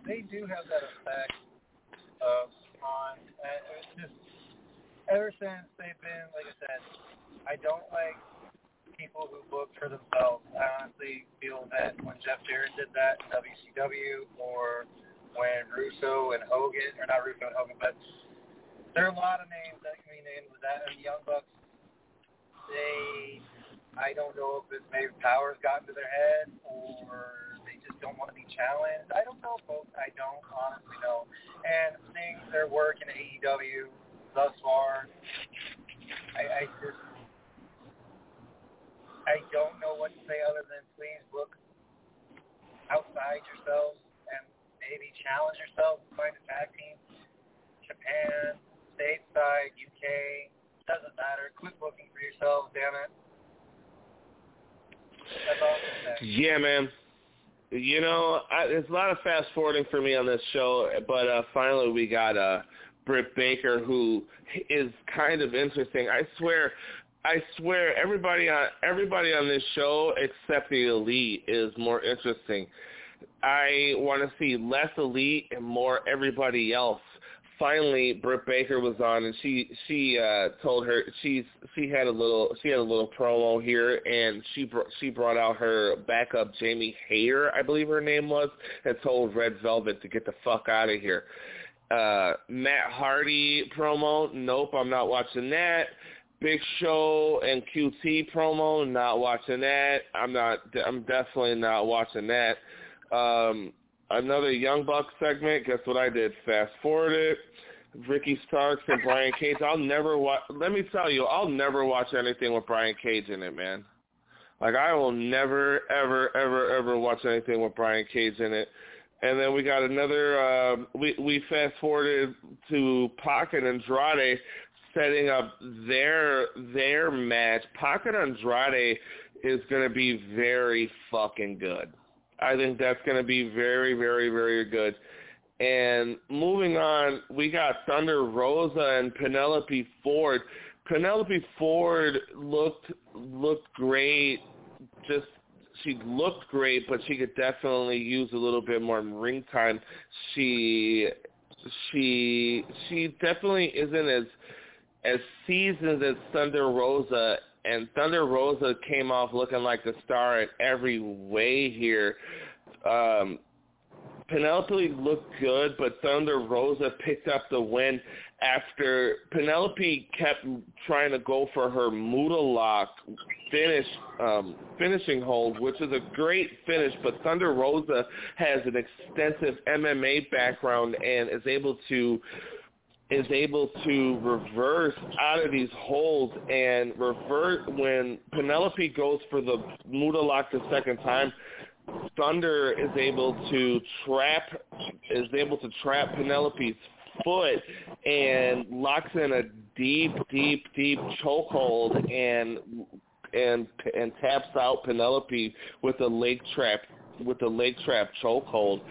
And they do have that effect of on. And it's just ever since they've been, like I said, I don't like people who book for themselves. I honestly feel that when Jeff Jarrett did that in WCW, or when Russo and Hogan, or not Russo and Hogan, but there are a lot of names that can be named with that. And Young Bucks, they, I don't know if it's maybe power's gotten to their head or don't want to be challenged. I don't know, folks. I don't honestly know. And seeing their work in AEW thus far, I, I just, I don't know what to say other than please look outside yourselves and maybe challenge yourself, find a tag team. Japan, stateside, UK, doesn't matter. Quit looking for yourselves, damn it. Yeah, man. You know, I, there's a lot of fast forwarding for me on this show, but uh finally we got uh Britt Baker, who is kind of interesting. I swear, I swear, everybody on everybody on this show except the elite is more interesting. I want to see less elite and more everybody else. Finally, Britt Baker was on, and she she uh, told her she's she had a little she had a little promo here, and she br- she brought out her backup Jamie Hayter, I believe her name was, and told Red Velvet to get the fuck out of here. Uh, Matt Hardy promo, nope, I'm not watching that. Big Show and QT promo, not watching that. I'm not. I'm definitely not watching that. Um, another Young Bucks segment. Guess what I did? Fast forward it. Ricky Starks and Brian Cage. I'll never watch. Let me tell you, I'll never watch anything with Brian Cage in it, man. Like I will never, ever, ever, ever watch anything with Brian Cage in it. And then we got another. Uh, we we fast forwarded to Pac and Andrade setting up their their match. Pac and Andrade is going to be very fucking good. I think that's going to be very, very, very good. And moving on, we got Thunder Rosa and Penelope Ford. Penelope Ford looked looked great. Just she looked great, but she could definitely use a little bit more ring time. She she she definitely isn't as as seasoned as Thunder Rosa and Thunder Rosa came off looking like the star in every way here. Um, Penelope looked good, but Thunder Rosa picked up the win after Penelope kept trying to go for her Muta lock finish um, finishing hold, which is a great finish. But Thunder Rosa has an extensive MMA background and is able to is able to reverse out of these holds and revert when Penelope goes for the Muta lock the second time. Thunder is able to trap is able to trap Penelope's foot and locks in a deep, deep, deep chokehold and and and taps out Penelope with a leg trap with a leg trap chokehold.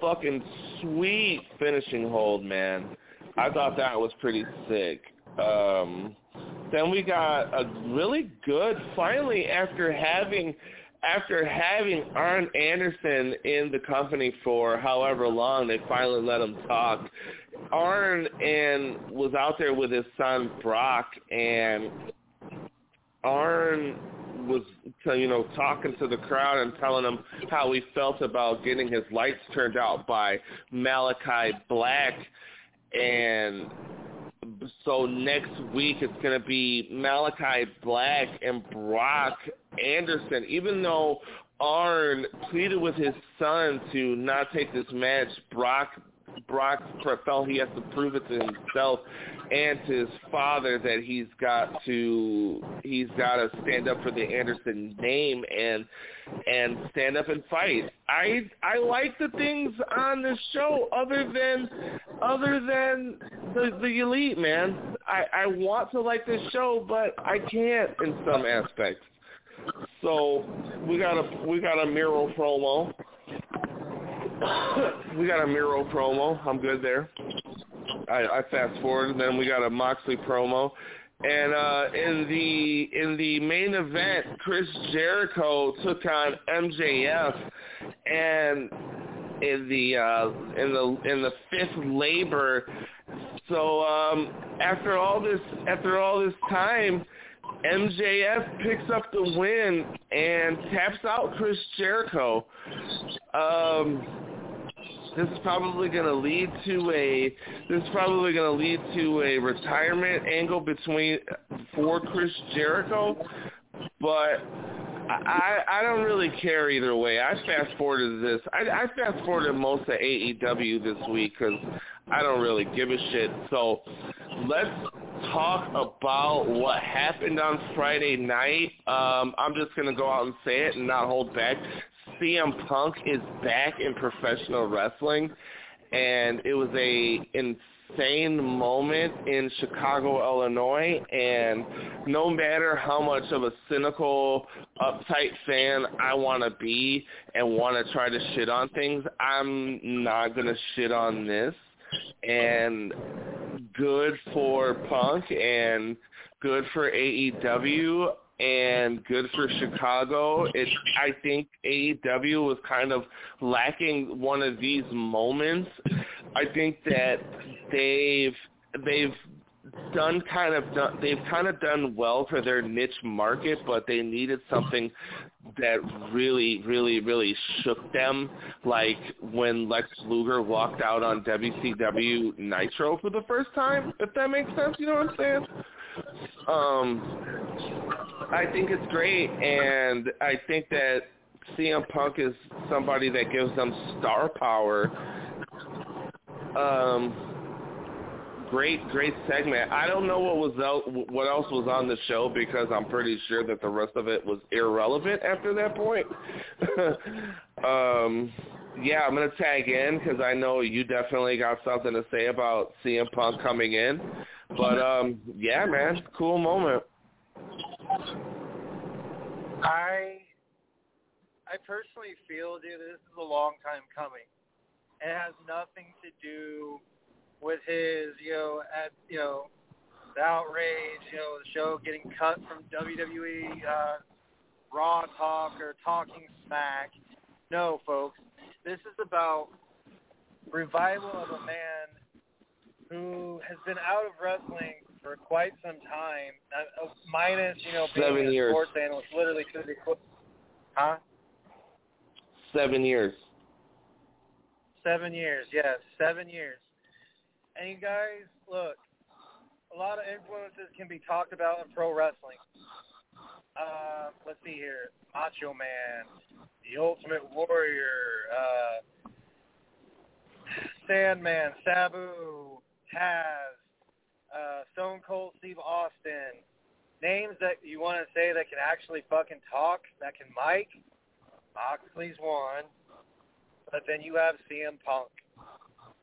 Fucking sweet finishing hold, man. I thought that was pretty sick. Um, then we got a really good. Finally, after having after having Arn Anderson in the company for however long, they finally let him talk. Arn and was out there with his son Brock, and Arn was you know talking to the crowd and telling them how he felt about getting his lights turned out by Malachi Black and so next week it's going to be Malachi Black and Brock Anderson. Even though Arn pleaded with his son to not take this match, Brock Brock felt he has to prove it to himself and to his father that he's got to he's got to stand up for the Anderson name and and stand up and fight. I I like the things on this show other than other than the the elite man. I I want to like this show but I can't in some aspects. So we got a we got a Miro promo [COUGHS] we got a Miro promo. I'm good there. I, I fast forward, and then we got a Moxley promo. And uh, in the in the main event, Chris Jericho took on MJF, and in the uh, in the in the fifth labor. So um, after all this after all this time, MJF picks up the win and taps out Chris Jericho. Um, this is probably going to lead to a this is probably going to lead to a retirement angle between for Chris Jericho, but I I don't really care either way. I fast forwarded this. I, I fast forwarded most of AEW this week because I don't really give a shit. So let's talk about what happened on Friday night. Um, I'm just gonna go out and say it and not hold back. CM Punk is back in professional wrestling, and it was a insane moment in Chicago, Illinois. And no matter how much of a cynical, uptight fan I want to be and want to try to shit on things, I'm not gonna shit on this. And good for Punk and good for AEW and good for Chicago. It I think AEW was kind of lacking one of these moments. I think that they've they've done kind of done, they've kind of done well for their niche market, but they needed something that really, really, really shook them, like when Lex Luger walked out on WCW Nitro for the first time. If that makes sense, you know what I'm saying? Um, I think it's great, and I think that CM Punk is somebody that gives them star power. Um, great, great segment. I don't know what was else, what else was on the show because I'm pretty sure that the rest of it was irrelevant after that point. [LAUGHS] um, yeah, I'm gonna tag in because I know you definitely got something to say about CM Punk coming in. But um, yeah, man, cool moment. I I personally feel, dude, this is a long time coming. It has nothing to do with his, you know, at you know, the outrage, you know, the show getting cut from WWE uh, Raw Talk or Talking Smack. No, folks, this is about revival of a man who has been out of wrestling for quite some time, uh, minus you know being Seven a years. sports analyst, literally to the huh? Seven years. Seven years, yes, seven years. And you guys, look, a lot of influences can be talked about in pro wrestling. Uh, let's see here. Macho Man, The Ultimate Warrior, uh, Sandman, Sabu, Taz, uh, Stone Cold Steve Austin. Names that you want to say that can actually fucking talk, that can mic. Moxley's one. But then you have CM Punk.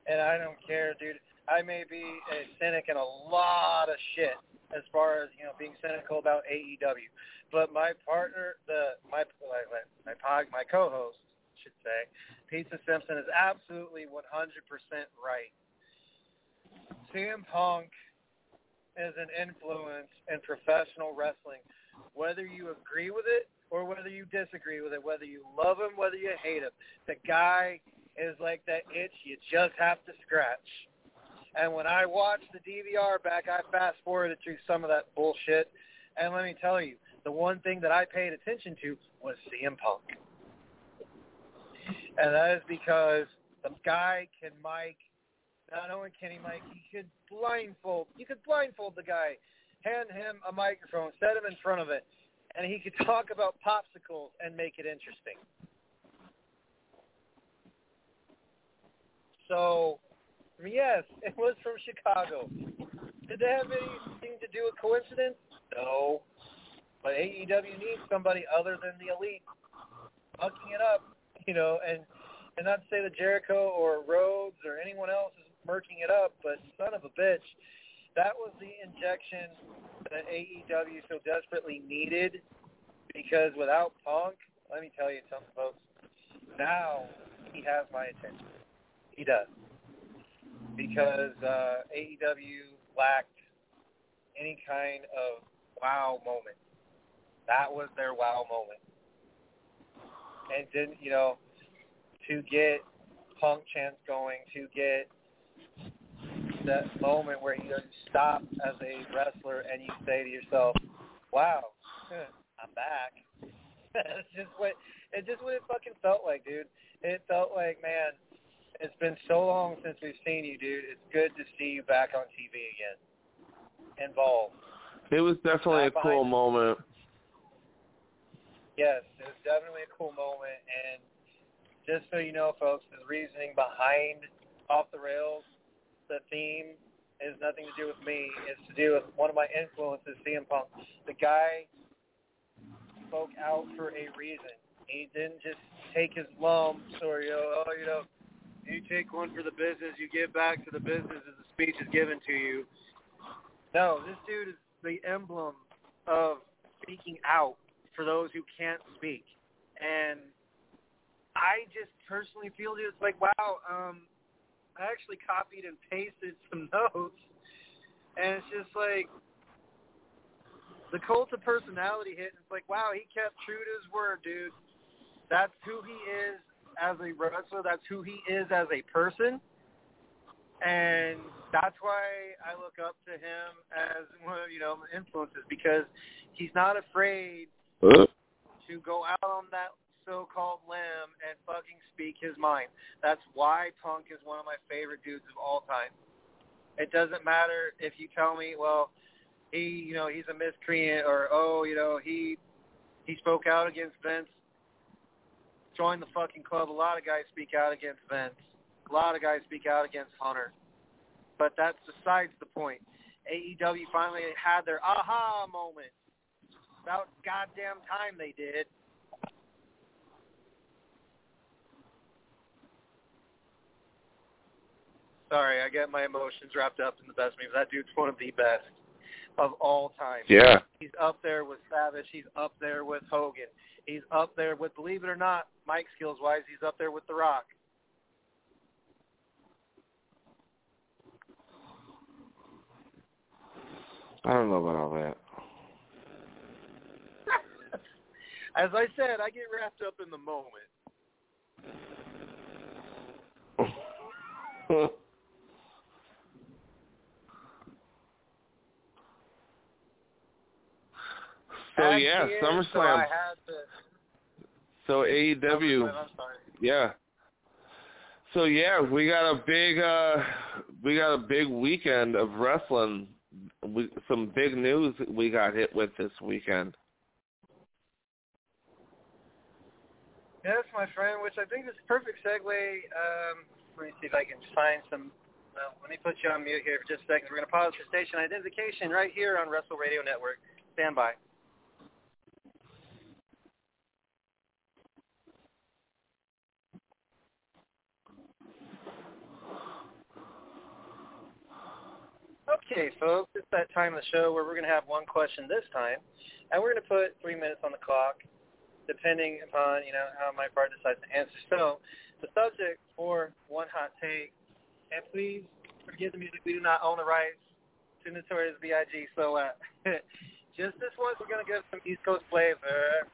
And I don't care, dude. I may be a cynic in a lot of shit as far as you know being cynical about AEW, but my partner, the my my my, pod, my co-host should say, Pizza Simpson is absolutely 100% right. CM Punk is an influence in professional wrestling, whether you agree with it or whether you disagree with it, whether you love him, whether you hate him. The guy is like that itch you just have to scratch. And when I watched the DVR back, I fast forwarded through some of that bullshit. And let me tell you, the one thing that I paid attention to was CM Punk. And that is because the guy can mic. Not only can he mic, he could blindfold. You could blindfold the guy, hand him a microphone, set him in front of it, and he could [LAUGHS] talk about popsicles and make it interesting. So Yes, it was from Chicago. Did they have anything to do with coincidence? No. But AEW needs somebody other than the elite mucking it up, you know, and and not to say that Jericho or Rhodes or anyone else is murking it up, but son of a bitch, that was the injection that AEW so desperately needed because without Punk, let me tell you something, folks. Now he has my attention. He does. Because uh, AEW lacked any kind of wow moment. That was their wow moment. And didn't, you know, to get punk chants going, to get that moment where you stop as a wrestler and you say to yourself, "Wow, I'm back." [LAUGHS] It's just what it just what it fucking felt like, dude. It felt like, man, it's been so long since we've seen you, dude. It's good to see you back on TV again, involved. It was definitely a cool moment. Yes, it was definitely a cool moment, and just so you know, folks, the reasoning behind Off the Rails, the theme, is nothing to do with me. It's to do with one of my influences, CM Punk. The guy spoke out for a reason. He didn't just take his lumps or, you know, oh, you know, you take one for the business, you give back to the business as the speech is given to you. No, this dude is the emblem of speaking out for those who can't speak. And I just personally feel it's like, wow, um, I actually copied and pasted some [LAUGHS] notes, and it's just like the cult of personality hit. And it's like, wow, he kept true to his word, dude. That's who he is as a wrestler. That's who he is as a person. And that's why I look up to him as [LAUGHS] one of, you know, influences because he's not afraid to go out on that so-called limb and fucking speak his mind. That's why Punk is one of my favorite dudes of all time. It doesn't matter if you tell me, well, he, you know, he's a miscreant, or oh, you know, he he spoke out against Vince. Join the fucking club. A lot of guys speak out against Vince. A lot of guys speak out against Hunter. But that's besides the point. AEW finally had their aha moment. About goddamn time they did. Sorry, I get my emotions wrapped up in the best memes. That dude's one of the best of all time. Yeah. He's up there with Savage. He's up there with Hogan. He's up there with, believe it or not, mic skills wise, he's up there with The Rock. I don't know about all that. [LAUGHS] As I said, I get wrapped up in the moment. [LAUGHS] So yeah, SummerSlam. So, I had to, So AEW, yeah. So yeah, we got a big, uh we got a big weekend of wrestling. We, some big news we got hit with this weekend. Yes, my friend, which I think is a perfect segue. Um, let me see if I can find some. Well, let me put you on mute here for just a second. We're going to pause for station identification right here on Wrestle Radio Network. Stand by. Okay, folks, it's that time of the show where we're going to have one question this time, and we're going to put three minutes on the clock, depending upon you know how my part decides to answer. So, the subject for one hot take, and please forgive the music, we do not own the rights to Notorious B.I.G. So, uh, [LAUGHS] just this once, we're going to give some East Coast flavor.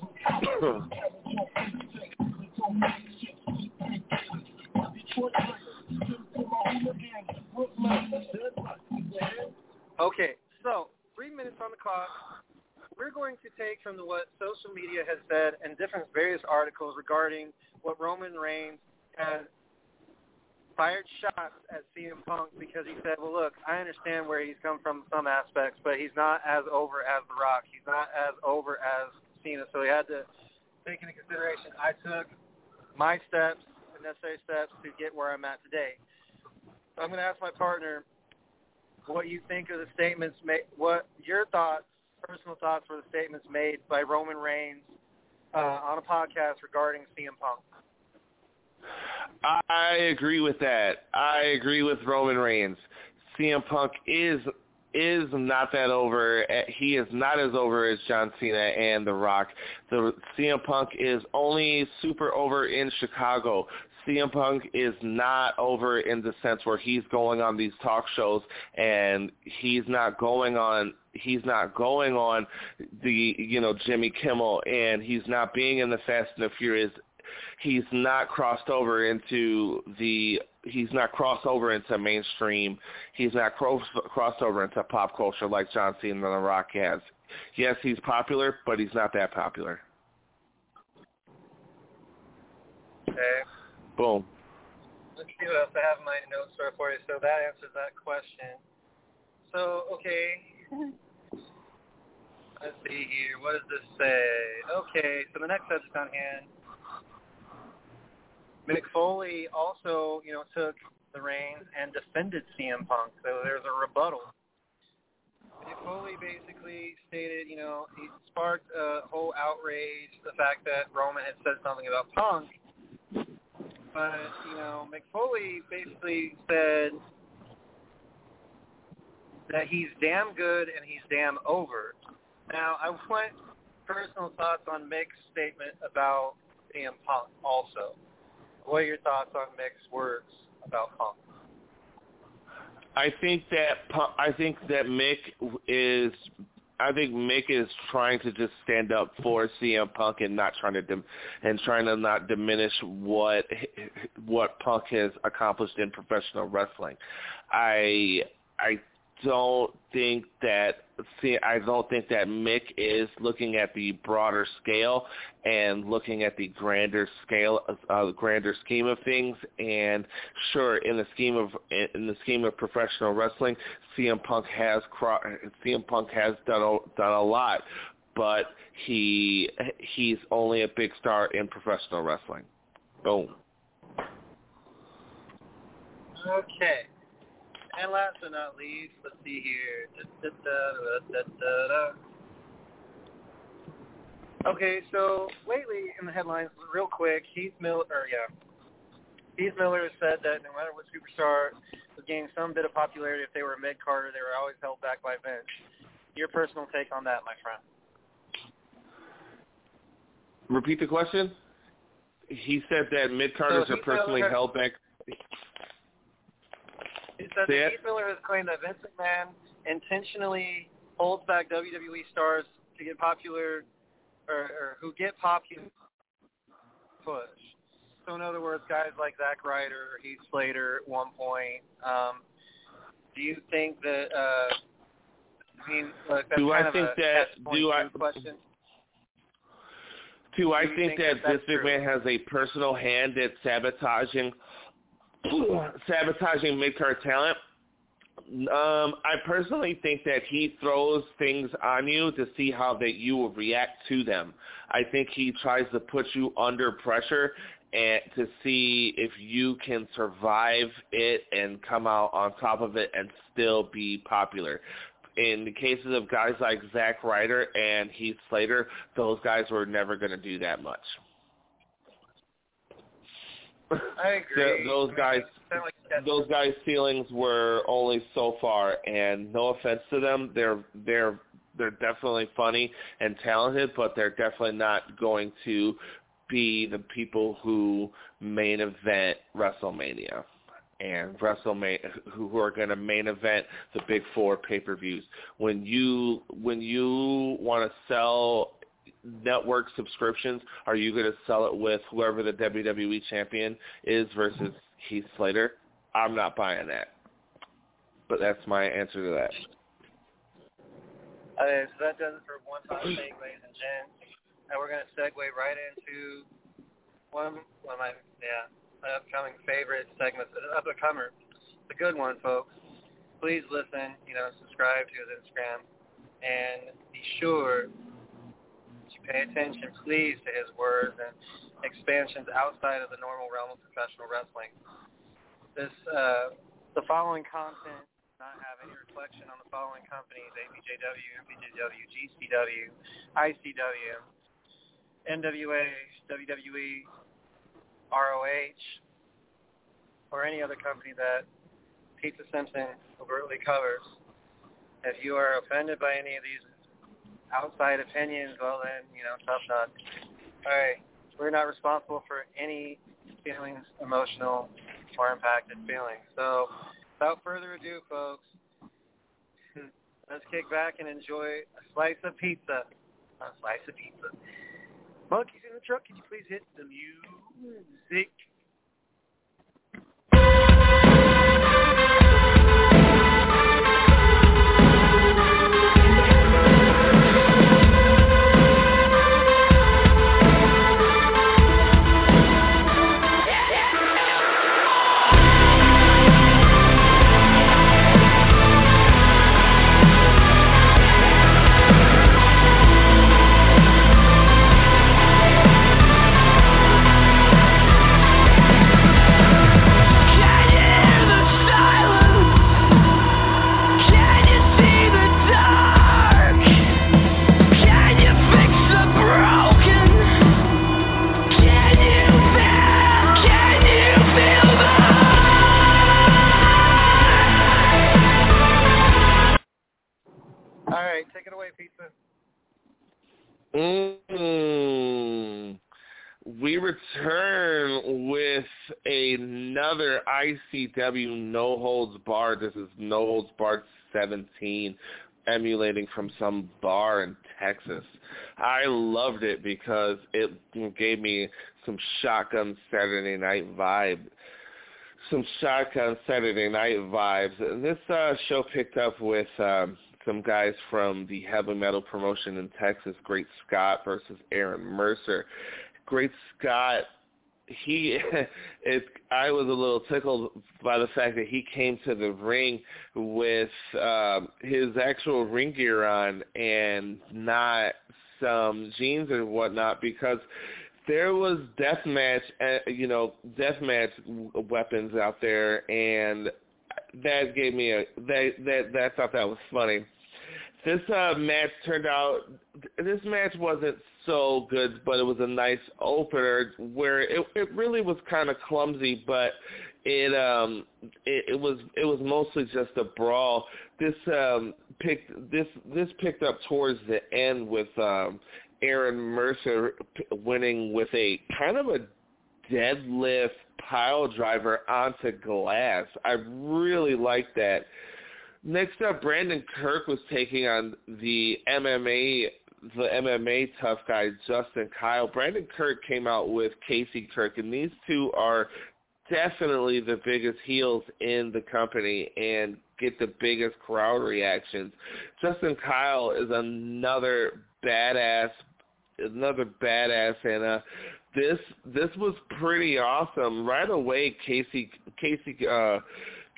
[COUGHS] [COUGHS] [COUGHS] [COUGHS] Okay, so three minutes on the clock. We're going to take from what social media has said and different various articles regarding what Roman Reigns has fired shots at CM Punk because he said, well, look, I understand where he's come from some aspects, but he's not as over as The Rock. He's not as over as Cena. So he had to take into consideration, I took my steps, the necessary steps to get where I'm at today. So I'm going to ask my partner what you think of the statements made, what your thoughts, personal thoughts were the statements made by Roman Reigns uh, on a podcast regarding CM Punk. I agree with that. I agree with Roman Reigns. CM Punk is is not that over. Eh, he is not as over as John Cena and The Rock. The CM Punk is only super over in Chicago. CM Punk is not over in the sense where he's going on these talk shows and he's not going on he's not going on the you know Jimmy Kimmel and he's not being in the Fast and the Furious he's not crossed over into the he's not crossed over into mainstream. He's not cross, crossed over into pop culture like John Cena and The Rock has. Yes, he's popular, but he's not that popular. Okay. Boom. Let's see what else I have in my notes for you. So that answers that question. So, okay. Let's see here. What does this say? Okay, so the next subject on hand Mick Foley also, you know, took the reins and defended CM Punk. So there's a rebuttal. Foley basically stated, you know, he sparked a whole outrage, the fact that Roman had said something about Punk. But, you know, Mick Foley basically said that he's damn good and he's damn over. Now, I want personal thoughts on Mick's statement about CM Punk also. What are your thoughts on Mick's words about Punk? I think that I think that Mick is I think Mick is trying to just stand up for CM Punk and not trying to dim, and trying to not diminish what what Punk has accomplished in professional wrestling. I I don't think that see I don't think that Mick is looking at the broader scale and looking at the grander scale uh, grander scheme of things. And sure in the scheme of in the scheme of professional wrestling CM Punk has CM Punk has done a, done a lot but he he's only a big star in professional wrestling. Boom. Okay and last but not least, let's see here. Da, da, da, okay, so lately in the headlines, real quick, Heath Miller, or yeah, Heath Miller has said that no matter what superstar was gaining some bit of popularity, if they were a mid Carter, they were always held back by Vince. Your personal take on that, my friend? Repeat the question. He said that mid Carters so are personally Miller, held back. He said that Heath Miller has claimed that Vince McMahon intentionally holds back WWE stars to get popular or, or who get popular push. So in other words, guys like Zack Ryder, Heath Slater at one point. Um, do you think that? Uh, I mean, look, that's do kind I of think a that? Do I? Question. Do I think, think that, that Vince McMahon has a personal hand at sabotaging [CLEARS THROAT] sabotaging mid-card talent. Um, I personally think that he throws things on you to see how that you will react to them. I think he tries to put you under pressure and to see if you can survive it and come out on top of it and still be popular. In the cases of guys like Zack Ryder and Heath Slater, those guys were never going to do that much. I [LAUGHS] agree. Those guys, like those guys' feelings were only so far, and no offense to them, they're they're they're definitely funny and talented, but they're definitely not going to be the people who main event WrestleMania and WrestleMania who are going to main event the big four pay-per-views. When you when you want to sell network subscriptions, are you going to sell it with whoever the WWE champion is versus Heath Slater? I'm not buying that. But that's my answer to that. Okay, so that does it for one final take, ladies and gents. And we're going to segue right into one of, one of my, yeah, my upcoming favorite segments, uh, up and comer. The good one, folks. Please listen, you know, subscribe to his Instagram, and be sure pay attention, please, to his words and expansions outside of the normal realm of professional wrestling. This, uh, the following content not have any reflection on the following companies: APJW, MPJW, GCW, ICW, NWA, WWE, ROH, or any other company that Pizza Simpson overtly covers. If you are offended by any of these outside opinions, well then, you know, tough nut. All right, we're not responsible for any feelings, emotional or impacted feelings. So, without further ado, folks, let's kick back and enjoy a slice of pizza. A slice of pizza. Monkeys in the truck, could you please hit the music? ICW No Holds Barred. This is No Holds Barred 17, emulating from some bar in Texas. I loved it because it gave me some Shotgun Saturday Night vibe. Some Shotgun Saturday Night vibes. And this uh, show picked up with... Um, some guys from the heavy metal promotion in Texas, Great Scott versus Aaron Mercer. Great Scott, he [LAUGHS] it I was a little tickled by the fact that he came to the ring with um his actual ring gear on and not some jeans or whatnot because there was deathmatch, uh, you know, deathmatch weapons out there, and that gave me a that that that I thought that was funny. This uh, match turned out. This match wasn't so good, but it was a nice opener where it it really was kind of clumsy, but it um it, it was it was mostly just a brawl. This um picked this this picked up towards the end with um Aaron Mercer winning with a kind of a deadlift pile driver onto glass. I really liked that. Next up, Brandon Kirk was taking on the MMA, the MMA tough guy Justin Kyle. Brandon Kirk came out with Casey Kirk, and these two are definitely the biggest heels in the company and get the biggest crowd reactions. Justin Kyle is another badass, another badass, and uh, this this was pretty awesome. Right away, Casey Casey uh,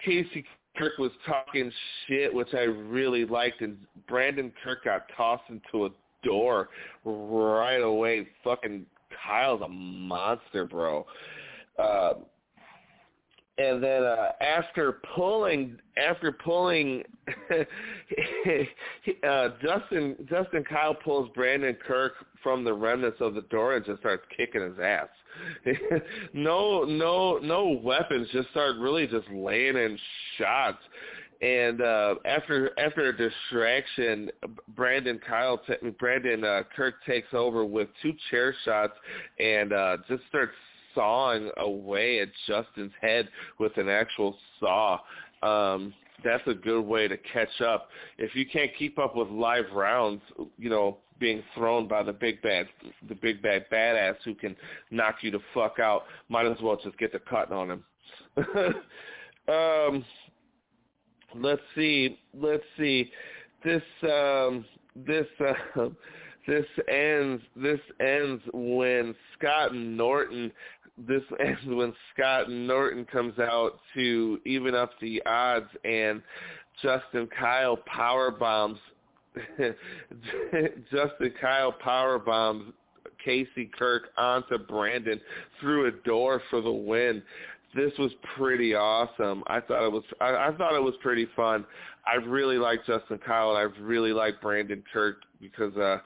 Casey Kirk was talking shit, which I really liked, and Brandon Kirk got tossed into a door right away. Fucking Kyle's a monster, bro. Uh, and then uh, after pulling after pulling [LAUGHS] uh, Justin Justin Kyle pulls Brandon Kirk from the remnants of the door and just starts kicking his ass. [LAUGHS] no no no weapons, just start really just laying in shots. And uh, after after a distraction, Brandon Kyle t- Brandon uh, Kirk takes over with two chair shots and uh, just starts sawing away at Justin's head with an actual saw. Um, that's a good way to catch up. If you can't keep up with live rounds, you know, being thrown by the big bad, the big bad badass who can knock you the fuck out, might as well just get the cut on him. [LAUGHS] um, let's see, let's see. This, um, this, [LAUGHS] uh, this ends. This ends when Scott Norton this [LAUGHS] ends when Scott Norton comes out to even up the odds and Justin Kyle power bombs [LAUGHS] Justin Kyle power bombs Casey Kirk onto Brandon through a door for the win. This was pretty awesome. I thought it was I, I thought it was pretty fun. I really like Justin Kyle and I really like Brandon Kirk because uh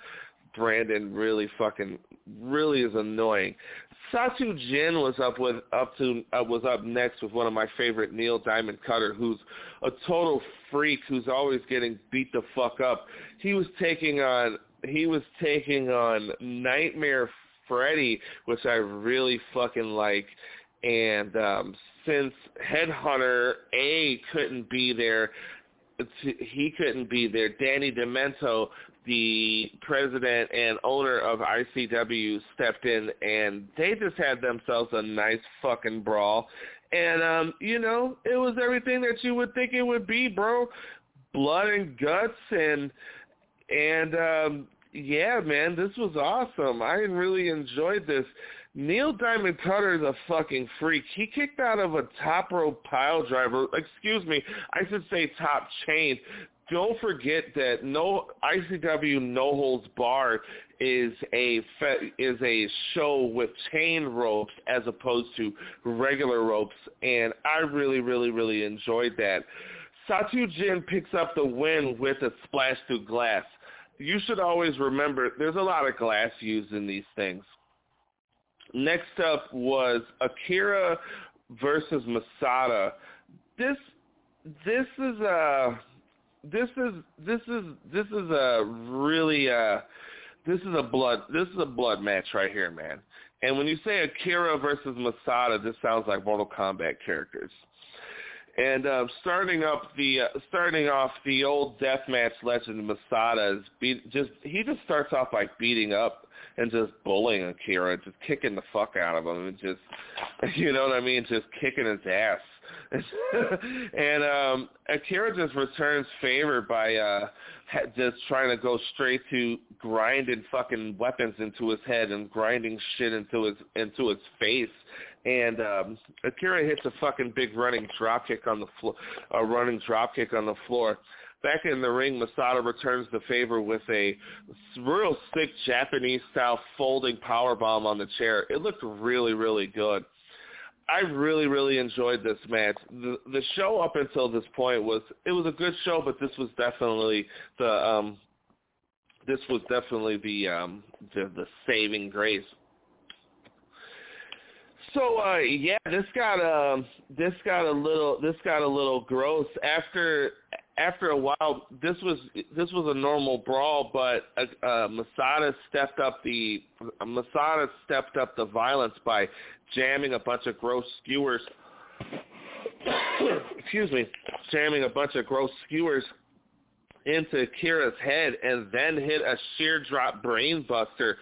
Brandon really fucking really is annoying. Satu Jin was up with up to uh, was up next with one of my favorite Neil Diamond Cutter, who's a total freak who's always getting beat the fuck up. He was taking on he was taking on Nightmare Freddy, which I really fucking like. And um, since Headhunter A couldn't be there, he couldn't be there. Danny Demanto, the president and owner of ICW, stepped in, and they just had themselves a nice fucking brawl. And um, you know, it was everything that you would think it would be, bro. Blood and guts and and um yeah, man, this was awesome. I really enjoyed this. Neil Diamond Cutter is a fucking freak. He kicked out of a top rope pile driver. Excuse me, I should say top chain. Don't forget that no ICW No Holds Barred is a is a show with chain ropes as opposed to regular ropes, and I really, really, really enjoyed that. Satu Jin picks up the win with a splash through glass you should always remember there's a lot of glass used in these things. Next up was Akira versus Masada. This this is a this is this is this is a really uh this is a blood this is a blood match right here, man. And when you say Akira versus Masada, this sounds like Mortal Kombat characters. And uh, starting up the uh, starting off the old deathmatch legend Masada is beat, just he just starts off by beating up and just bullying Akira, just kicking the fuck out of him, and just [LAUGHS] you know what I mean, just kicking his ass. [LAUGHS] and um Akira just returns favor by uh just trying to go straight to grinding fucking weapons into his head and grinding shit into his into his face and um, Akira hits a fucking big running drop kick on the floor, a running drop kick on the floor. Back in the ring, Masada returns the favor with a real sick Japanese-style folding power bomb on the chair. It looked really, really good. I really, really enjoyed this match. The the show up until this point was it was a good show, but this was definitely the um this was definitely the um the the saving grace so uh yeah, this got um this got a little this got a little gross after after a while. This was this was a normal brawl, but uh, uh Masada stepped up the Masada stepped up the violence by jamming a bunch of gross skewers. [COUGHS] excuse me, jamming a bunch of gross skewers into Kira's head and then hit a sheer drop brainbuster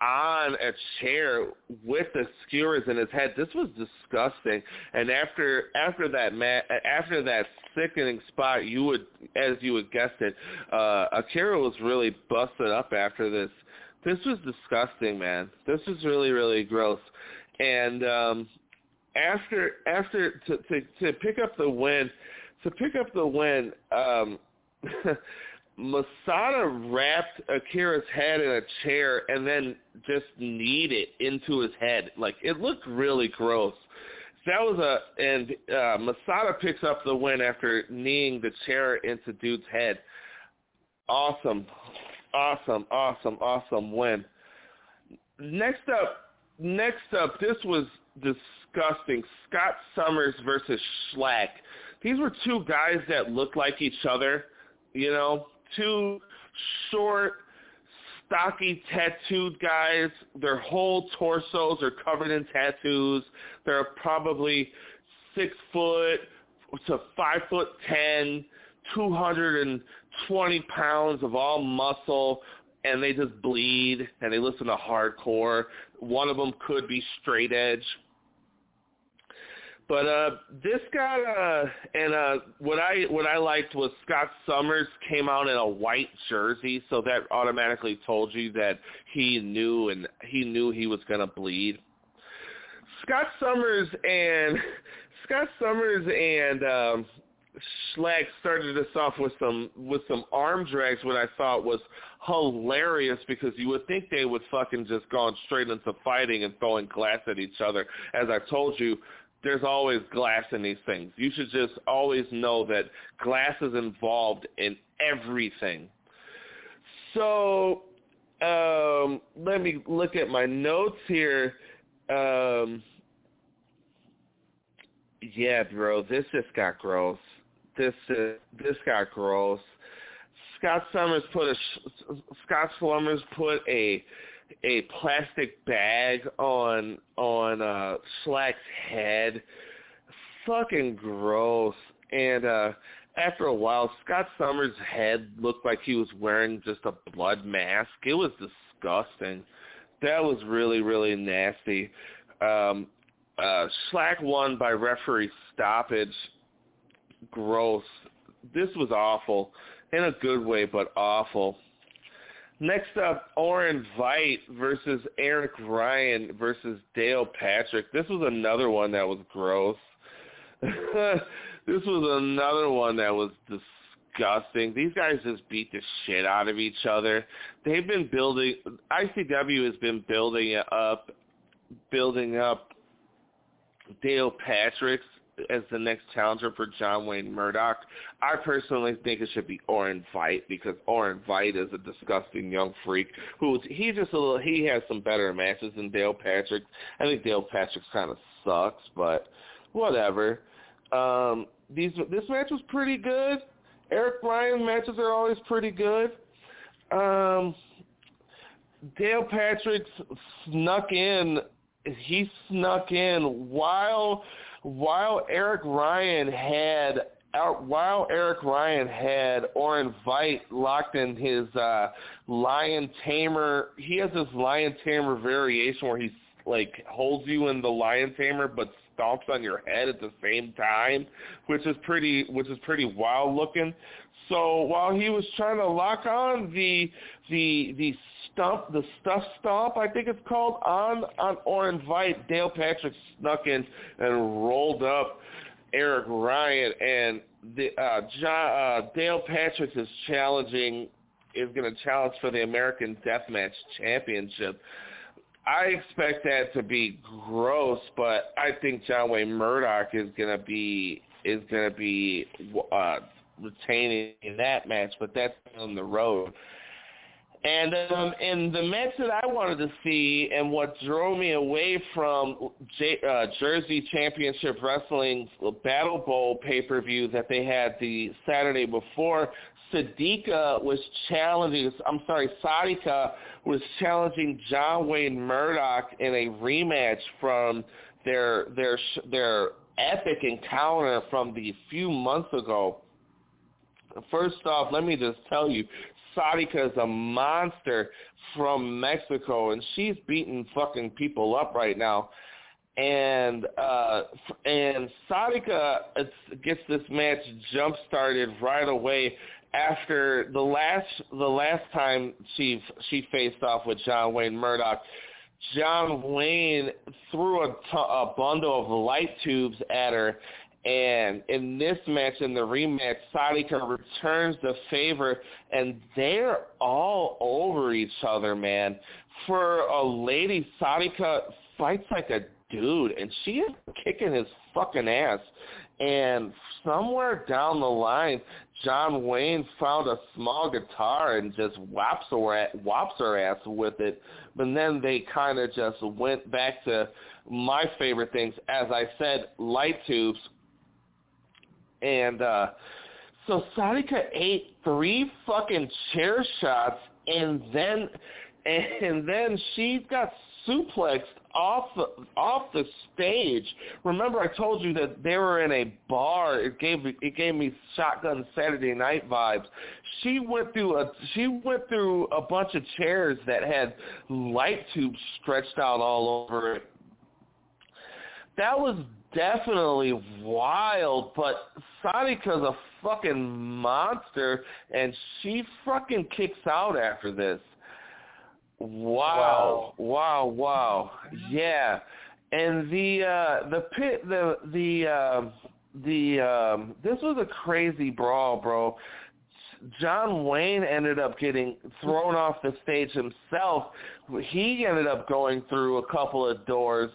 on a chair with the skewers in his head. This was disgusting. And after after that ma- after that sickening spot, you would, as you would guess it, uh, Akira was really busted up after this. This was disgusting, man. This was really really gross. And um, after after to, to to pick up the win, to pick up the win. Um, [LAUGHS] Masada wrapped Akira's head in a chair and then just kneed it into his head. Like it looked really gross. That was a and uh, Masada picks up the win after kneeing the chair into dude's head. Awesome, awesome, awesome, awesome win. Next up, next up, this was disgusting. Scott Summers versus Shlak. These were two guys that looked like each other. You know, two short, stocky, tattooed guys. Their whole torsos are covered in tattoos. They're probably six foot to five foot ten, two hundred and twenty pounds of all muscle, and they just bleed and they listen to hardcore. One of them could be straight edge. But uh, this got uh, and uh, what I what I liked was Scott Summers came out in a white jersey, so that automatically told you that he knew and he knew he was gonna bleed. Scott Summers and [LAUGHS] Scott Summers and um, Shlak started us off with some with some arm drags, what I thought was hilarious because you would think they would fucking just gone straight into fighting and throwing glass at each other. As I told you, there's always glass in these things. You should just always know that glass is involved in everything. So um, let me look at my notes here. Um, yeah, bro, this just got gross. This uh, this got gross. Scott Summers put a Scott Summers put a a plastic bag on on uh Shlak's head. Fucking gross. And uh after a while Scott Summers' head looked like he was wearing just a blood mask. It was disgusting. That was really, really nasty. Um uh Shlak won by referee stoppage. Gross. This was awful. In a good way, but awful. Next up, Orin Veidt versus Eric Ryan versus Dale Patrick. This was another one that was gross. [LAUGHS] this was another one that was disgusting. These guys just beat the shit out of each other. They've been building ICW has been building up building up Dale Patrick's as the next challenger for John Wayne Murdoch. I personally think it should be Orin Veidt because Orin Veidt is a disgusting young freak who he just a little he has some better matches than Dale Patrick. I think Dale Patrick kind of sucks, but whatever. Um these this match was pretty good. Eric Ryan matches are always pretty good. Um Dale Patrick snuck in he snuck in while while Eric Ryan had while Eric Ryan had Orin Veidt locked in his uh lion tamer, he has this lion tamer variation where he like holds you in the lion tamer but stomps on your head at the same time, which is pretty which is pretty wild looking. So while he was trying to lock on the the the stump the stuff stomp I think it's called on on Orin Veidt, Dale Patrick snuck in and rolled up Eric Ryan and the uh, John, uh Dale Patrick is challenging is going to challenge for the American Deathmatch Championship. I expect that to be gross, but I think John Wayne Murdoch is going to be is going to be uh retaining in that match, but that's on the road. And um, in the match that I wanted to see, and what drove me away from J- uh, Jersey Championship Wrestling's Battle Bowl pay-per-view that they had the Saturday before, Sadika was challenging. I'm sorry, Sadika was challenging John Wayne Murdoch in a rematch from their their their epic encounter from the few months ago First off, let me just tell you, Sadika is a monster from Mexico, and she's beating fucking people up right now. And uh and Sadika gets this match jump started right away after the last the last time she she faced off with John Wayne Murdoch. John Wayne threw a, t- a bundle of light tubes at her and in this match, in the rematch, Sadika returns the favor, and they're all over each other, man. For a lady, Sadika fights like a dude, and she is kicking his fucking ass. And somewhere down the line, John Wayne found a small guitar and just whops her, whops her ass with it. But then they kind of just went back to my favorite things. As I said, light tubes, and uh so Sadika ate three fucking chair shots and then [LAUGHS] and then she got suplexed off the off the stage. Remember I told you that they were in a bar. It gave it gave me shotgun Saturday night vibes. She went through a she went through a bunch of chairs that had light tubes stretched out all over it. That was definitely wild, but Sadika's a fucking monster, and she fucking kicks out after this. Wow, wow, wow, wow. yeah. And the uh the pit the the uh, the um this was a crazy brawl, bro. John Wayne ended up getting thrown off the stage himself. He ended up going through a couple of doors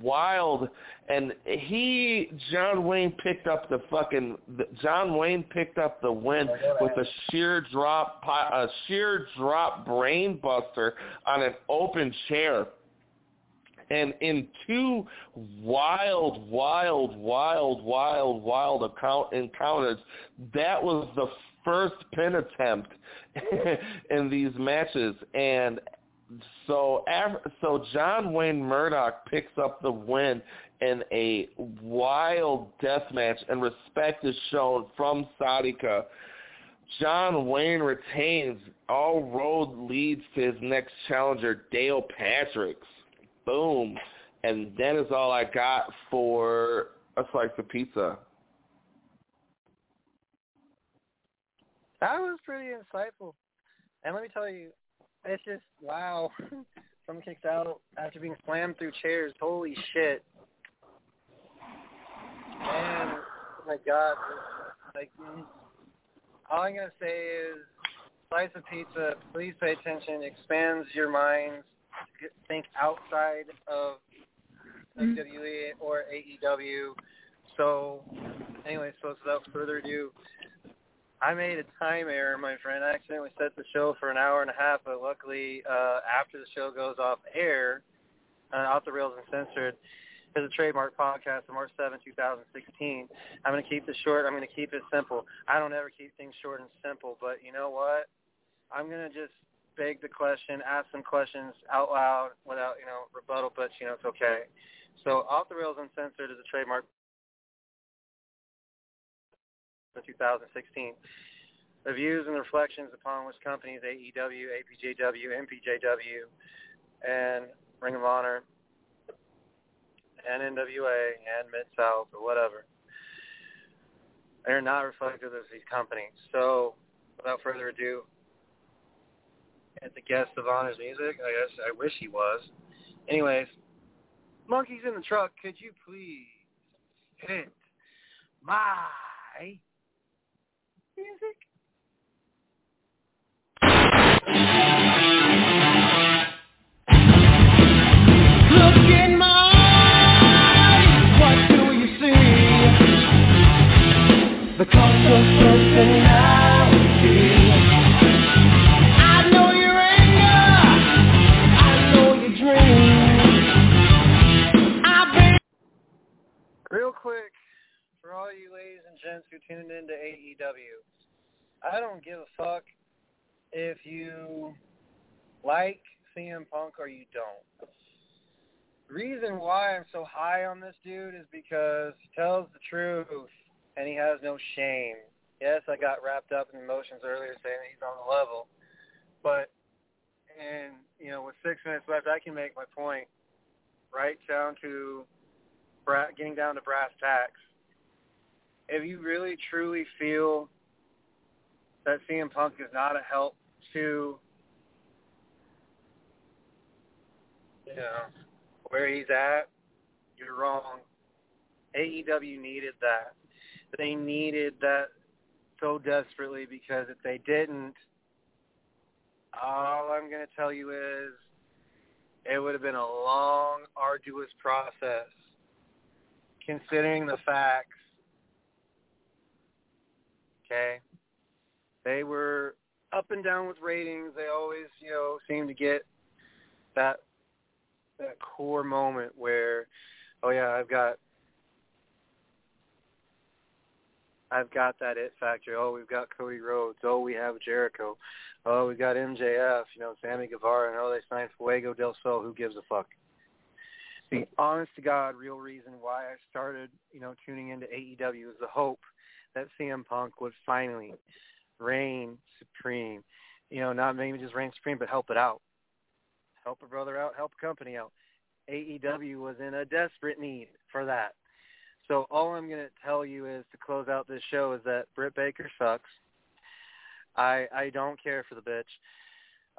wild. And he John Wayne picked up the fucking John Wayne picked up the win with a sheer drop a sheer drop brain buster on an open chair. And in two wild, wild, wild, wild, wild account encounters, that was the first pin attempt [LAUGHS] in these matches. And so, so John Wayne Murdoch picks up the win in a wild death match, and respect is shown from Sadika. John Wayne retains. All road leads to his next challenger, Dale Patricks. Boom. And that is all I got for a slice of pizza. That was pretty insightful. And let me tell you, it's just wow. [LAUGHS] Someone kicks out after being slammed through chairs. Holy shit. Man, oh my god. Like all I'm gonna say is slice of pizza, please pay attention, expands your minds, think outside of mm-hmm. WWE or AEW. So anyway, so without further ado, I made a time error, my friend. I accidentally set the show for an hour and a half, but luckily, uh, after the show goes off air, uh, Off the Rails Uncensored, is a trademark podcast of March 7, 2016. I'm going to keep this short. I'm going to keep it simple. I don't ever keep things short and simple, but you know what? I'm going to just beg the question, ask some questions out loud without, you know, rebuttal, but, you know, it's okay. So Off the Rails Uncensored is a trademark 2016. The views and reflections upon which companies AEW, APJW, MPJW, and Ring of Honor, and NWA, and Mid-South, or whatever, they're not reflective of these companies. So, without further ado, at the guest of Honor's music, I guess I wish he was. Anyways, monkeys in the truck, could you please hit my music? Look in my eyes, what do you see? The cost of personality. I know your anger, I know your dreams. I've been Real quick, for all you ladies and gents who tuned into AEW, I don't give a fuck if you like CM Punk or you don't. Reason why I'm so high on this dude is because he tells the truth and he has no shame. Yes, I got wrapped up in emotions earlier saying he's on the level, but and you know with six minutes left, I can make my point right down to getting down to brass tacks if you really truly feel that CM Punk is not a help to you know where he's at, you're wrong. AEW needed that. They needed that so desperately because if they didn't, all I'm going to tell you is it would have been a long, arduous process considering the facts okay? They were up and down with ratings. They always, you know, seem to get that that core moment where, oh yeah, I've got I've got that it factor. Oh, we've got Cody Rhodes. Oh, we have Jericho. Oh, we've got MJF. You know, Sammy Guevara. And oh, they signed Fuego del Sol. Who gives a fuck? The honest to God, real reason why I started, you know, tuning into AEW is the hope that CM Punk would finally reign supreme. You know, not maybe just reign supreme, but help it out. Help a brother out, help a company out. AEW was in a desperate need for that. So all I'm going to tell you is to close out this show is that Britt Baker sucks. I I don't care for the bitch.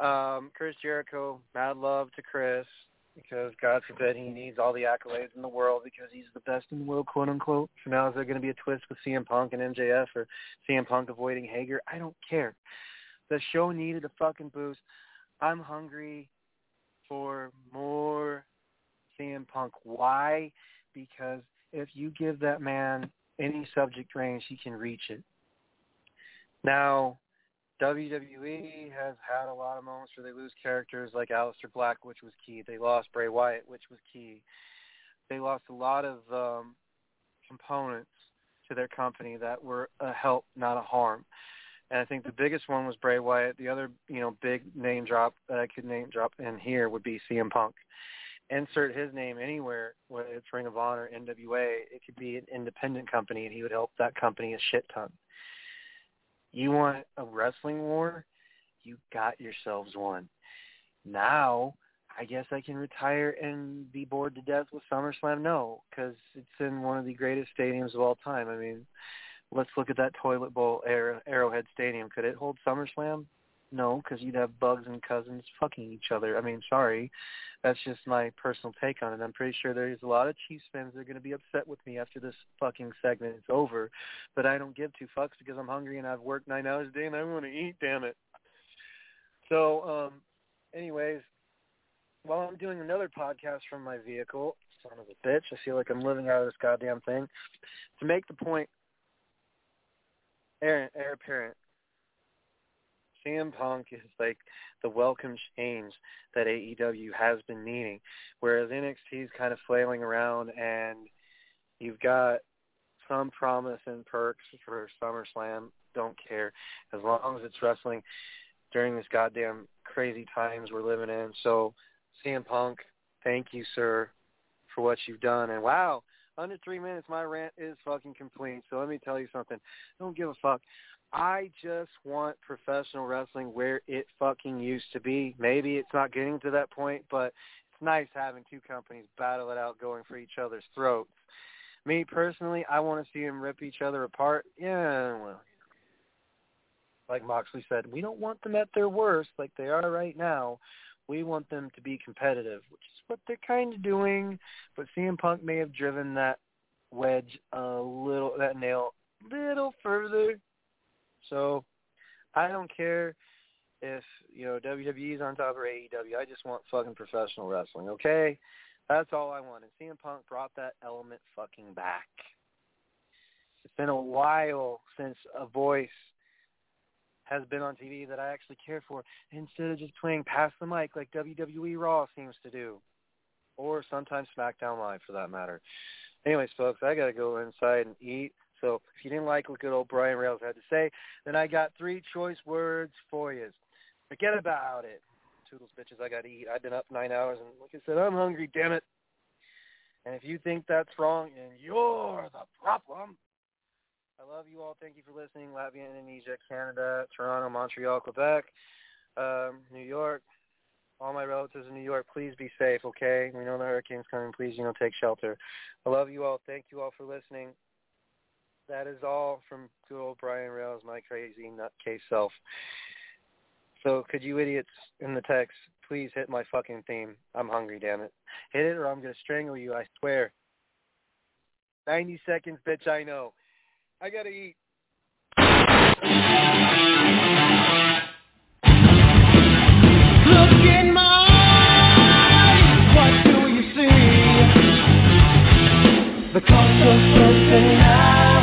Um, Chris Jericho, mad love to Chris because God forbid he needs all the accolades in the world because he's the best in the world, quote unquote. So now is there going to be a twist with CM Punk and MJF or CM Punk avoiding Hager? I don't care. The show needed a fucking boost. I'm hungry for more CM Punk. Why? Because if you give that man any subject range, he can reach it. Now, WWE has had a lot of moments where they lose characters like Aleister Black, which was key. They lost Bray Wyatt, which was key. They lost a lot of um, components to their company that were a help, not a harm. And I think the biggest one was Bray Wyatt. The other, you know, big name drop that I could name drop in here would be CM Punk. Insert his name anywhere, whether it's Ring of Honor, NWA, it could be an independent company, and he would help that company a shit ton. You want a wrestling war? You got yourselves one. Now, I guess I can retire and be bored to death with SummerSlam. No, because it's in one of the greatest stadiums of all time. I mean, let's look at that toilet bowl Arrowhead Stadium. Could it hold SummerSlam? No, because you'd have Bugs and Cousins fucking each other. I mean, sorry. That's just my personal take on it. I'm pretty sure there's a lot of Chiefs fans that are going to be upset with me after this fucking segment is over. But I don't give two fucks because I'm hungry and I've worked nine hours a day and I want to eat, damn it. So, um, anyways, while I'm doing another podcast from my vehicle, son of a bitch, I feel like I'm living out of this goddamn thing. To make the point, heir, heir apparent, CM Punk is like the welcome change that AEW has been needing, whereas NXT is kind of flailing around and you've got some promise and perks for SummerSlam. Don't care as long as it's wrestling during this goddamn crazy times we're living in. So CM Punk, thank you, sir, for what you've done. And wow, under three minutes, my rant is fucking complete. So let me tell you something. Don't give a fuck. I just want professional wrestling where it fucking used to be. Maybe it's not getting to that point, but it's nice having two companies battle it out going for each other's throats. Me personally, I want to see them rip each other apart. Yeah, well, like Moxley said, we don't want them at their worst like they are right now. We want them to be competitive, which is what they're kind of doing. But CM Punk may have driven that wedge a little, that nail a little further so I don't care if, you know, WWE's on top or AEW. I just want fucking professional wrestling, okay? That's all I want. And CM Punk brought that element fucking back. It's been a while since a voice has been on TV that I actually care for instead of just playing past the mic like WWE Raw seems to do. Or sometimes SmackDown Live for that matter. Anyways, folks, I got to go inside and eat. So if you didn't like what good old Brian Rails had to say, then I got three choice words for you. Forget about it. Toodles, bitches, I got to eat. I've been up nine hours, and like I said, I'm hungry, damn it. And if you think that's wrong, then you're the problem. I love you all. Thank you for listening. Latvia, Indonesia, Canada, Toronto, Montreal, Quebec, um, New York. All my relatives in New York, please be safe, okay? We know the hurricane's coming. Please, you know, take shelter. I love you all. Thank you all for listening that is all from good old Brian Rails, my crazy nutcase self. So could you idiots in the text please hit my fucking theme? I'm hungry, damn it. Hit it or I'm going to strangle you, I swear. 90 seconds, bitch, I know. I got to eat. Look in my eyes, what do you see? The cost of the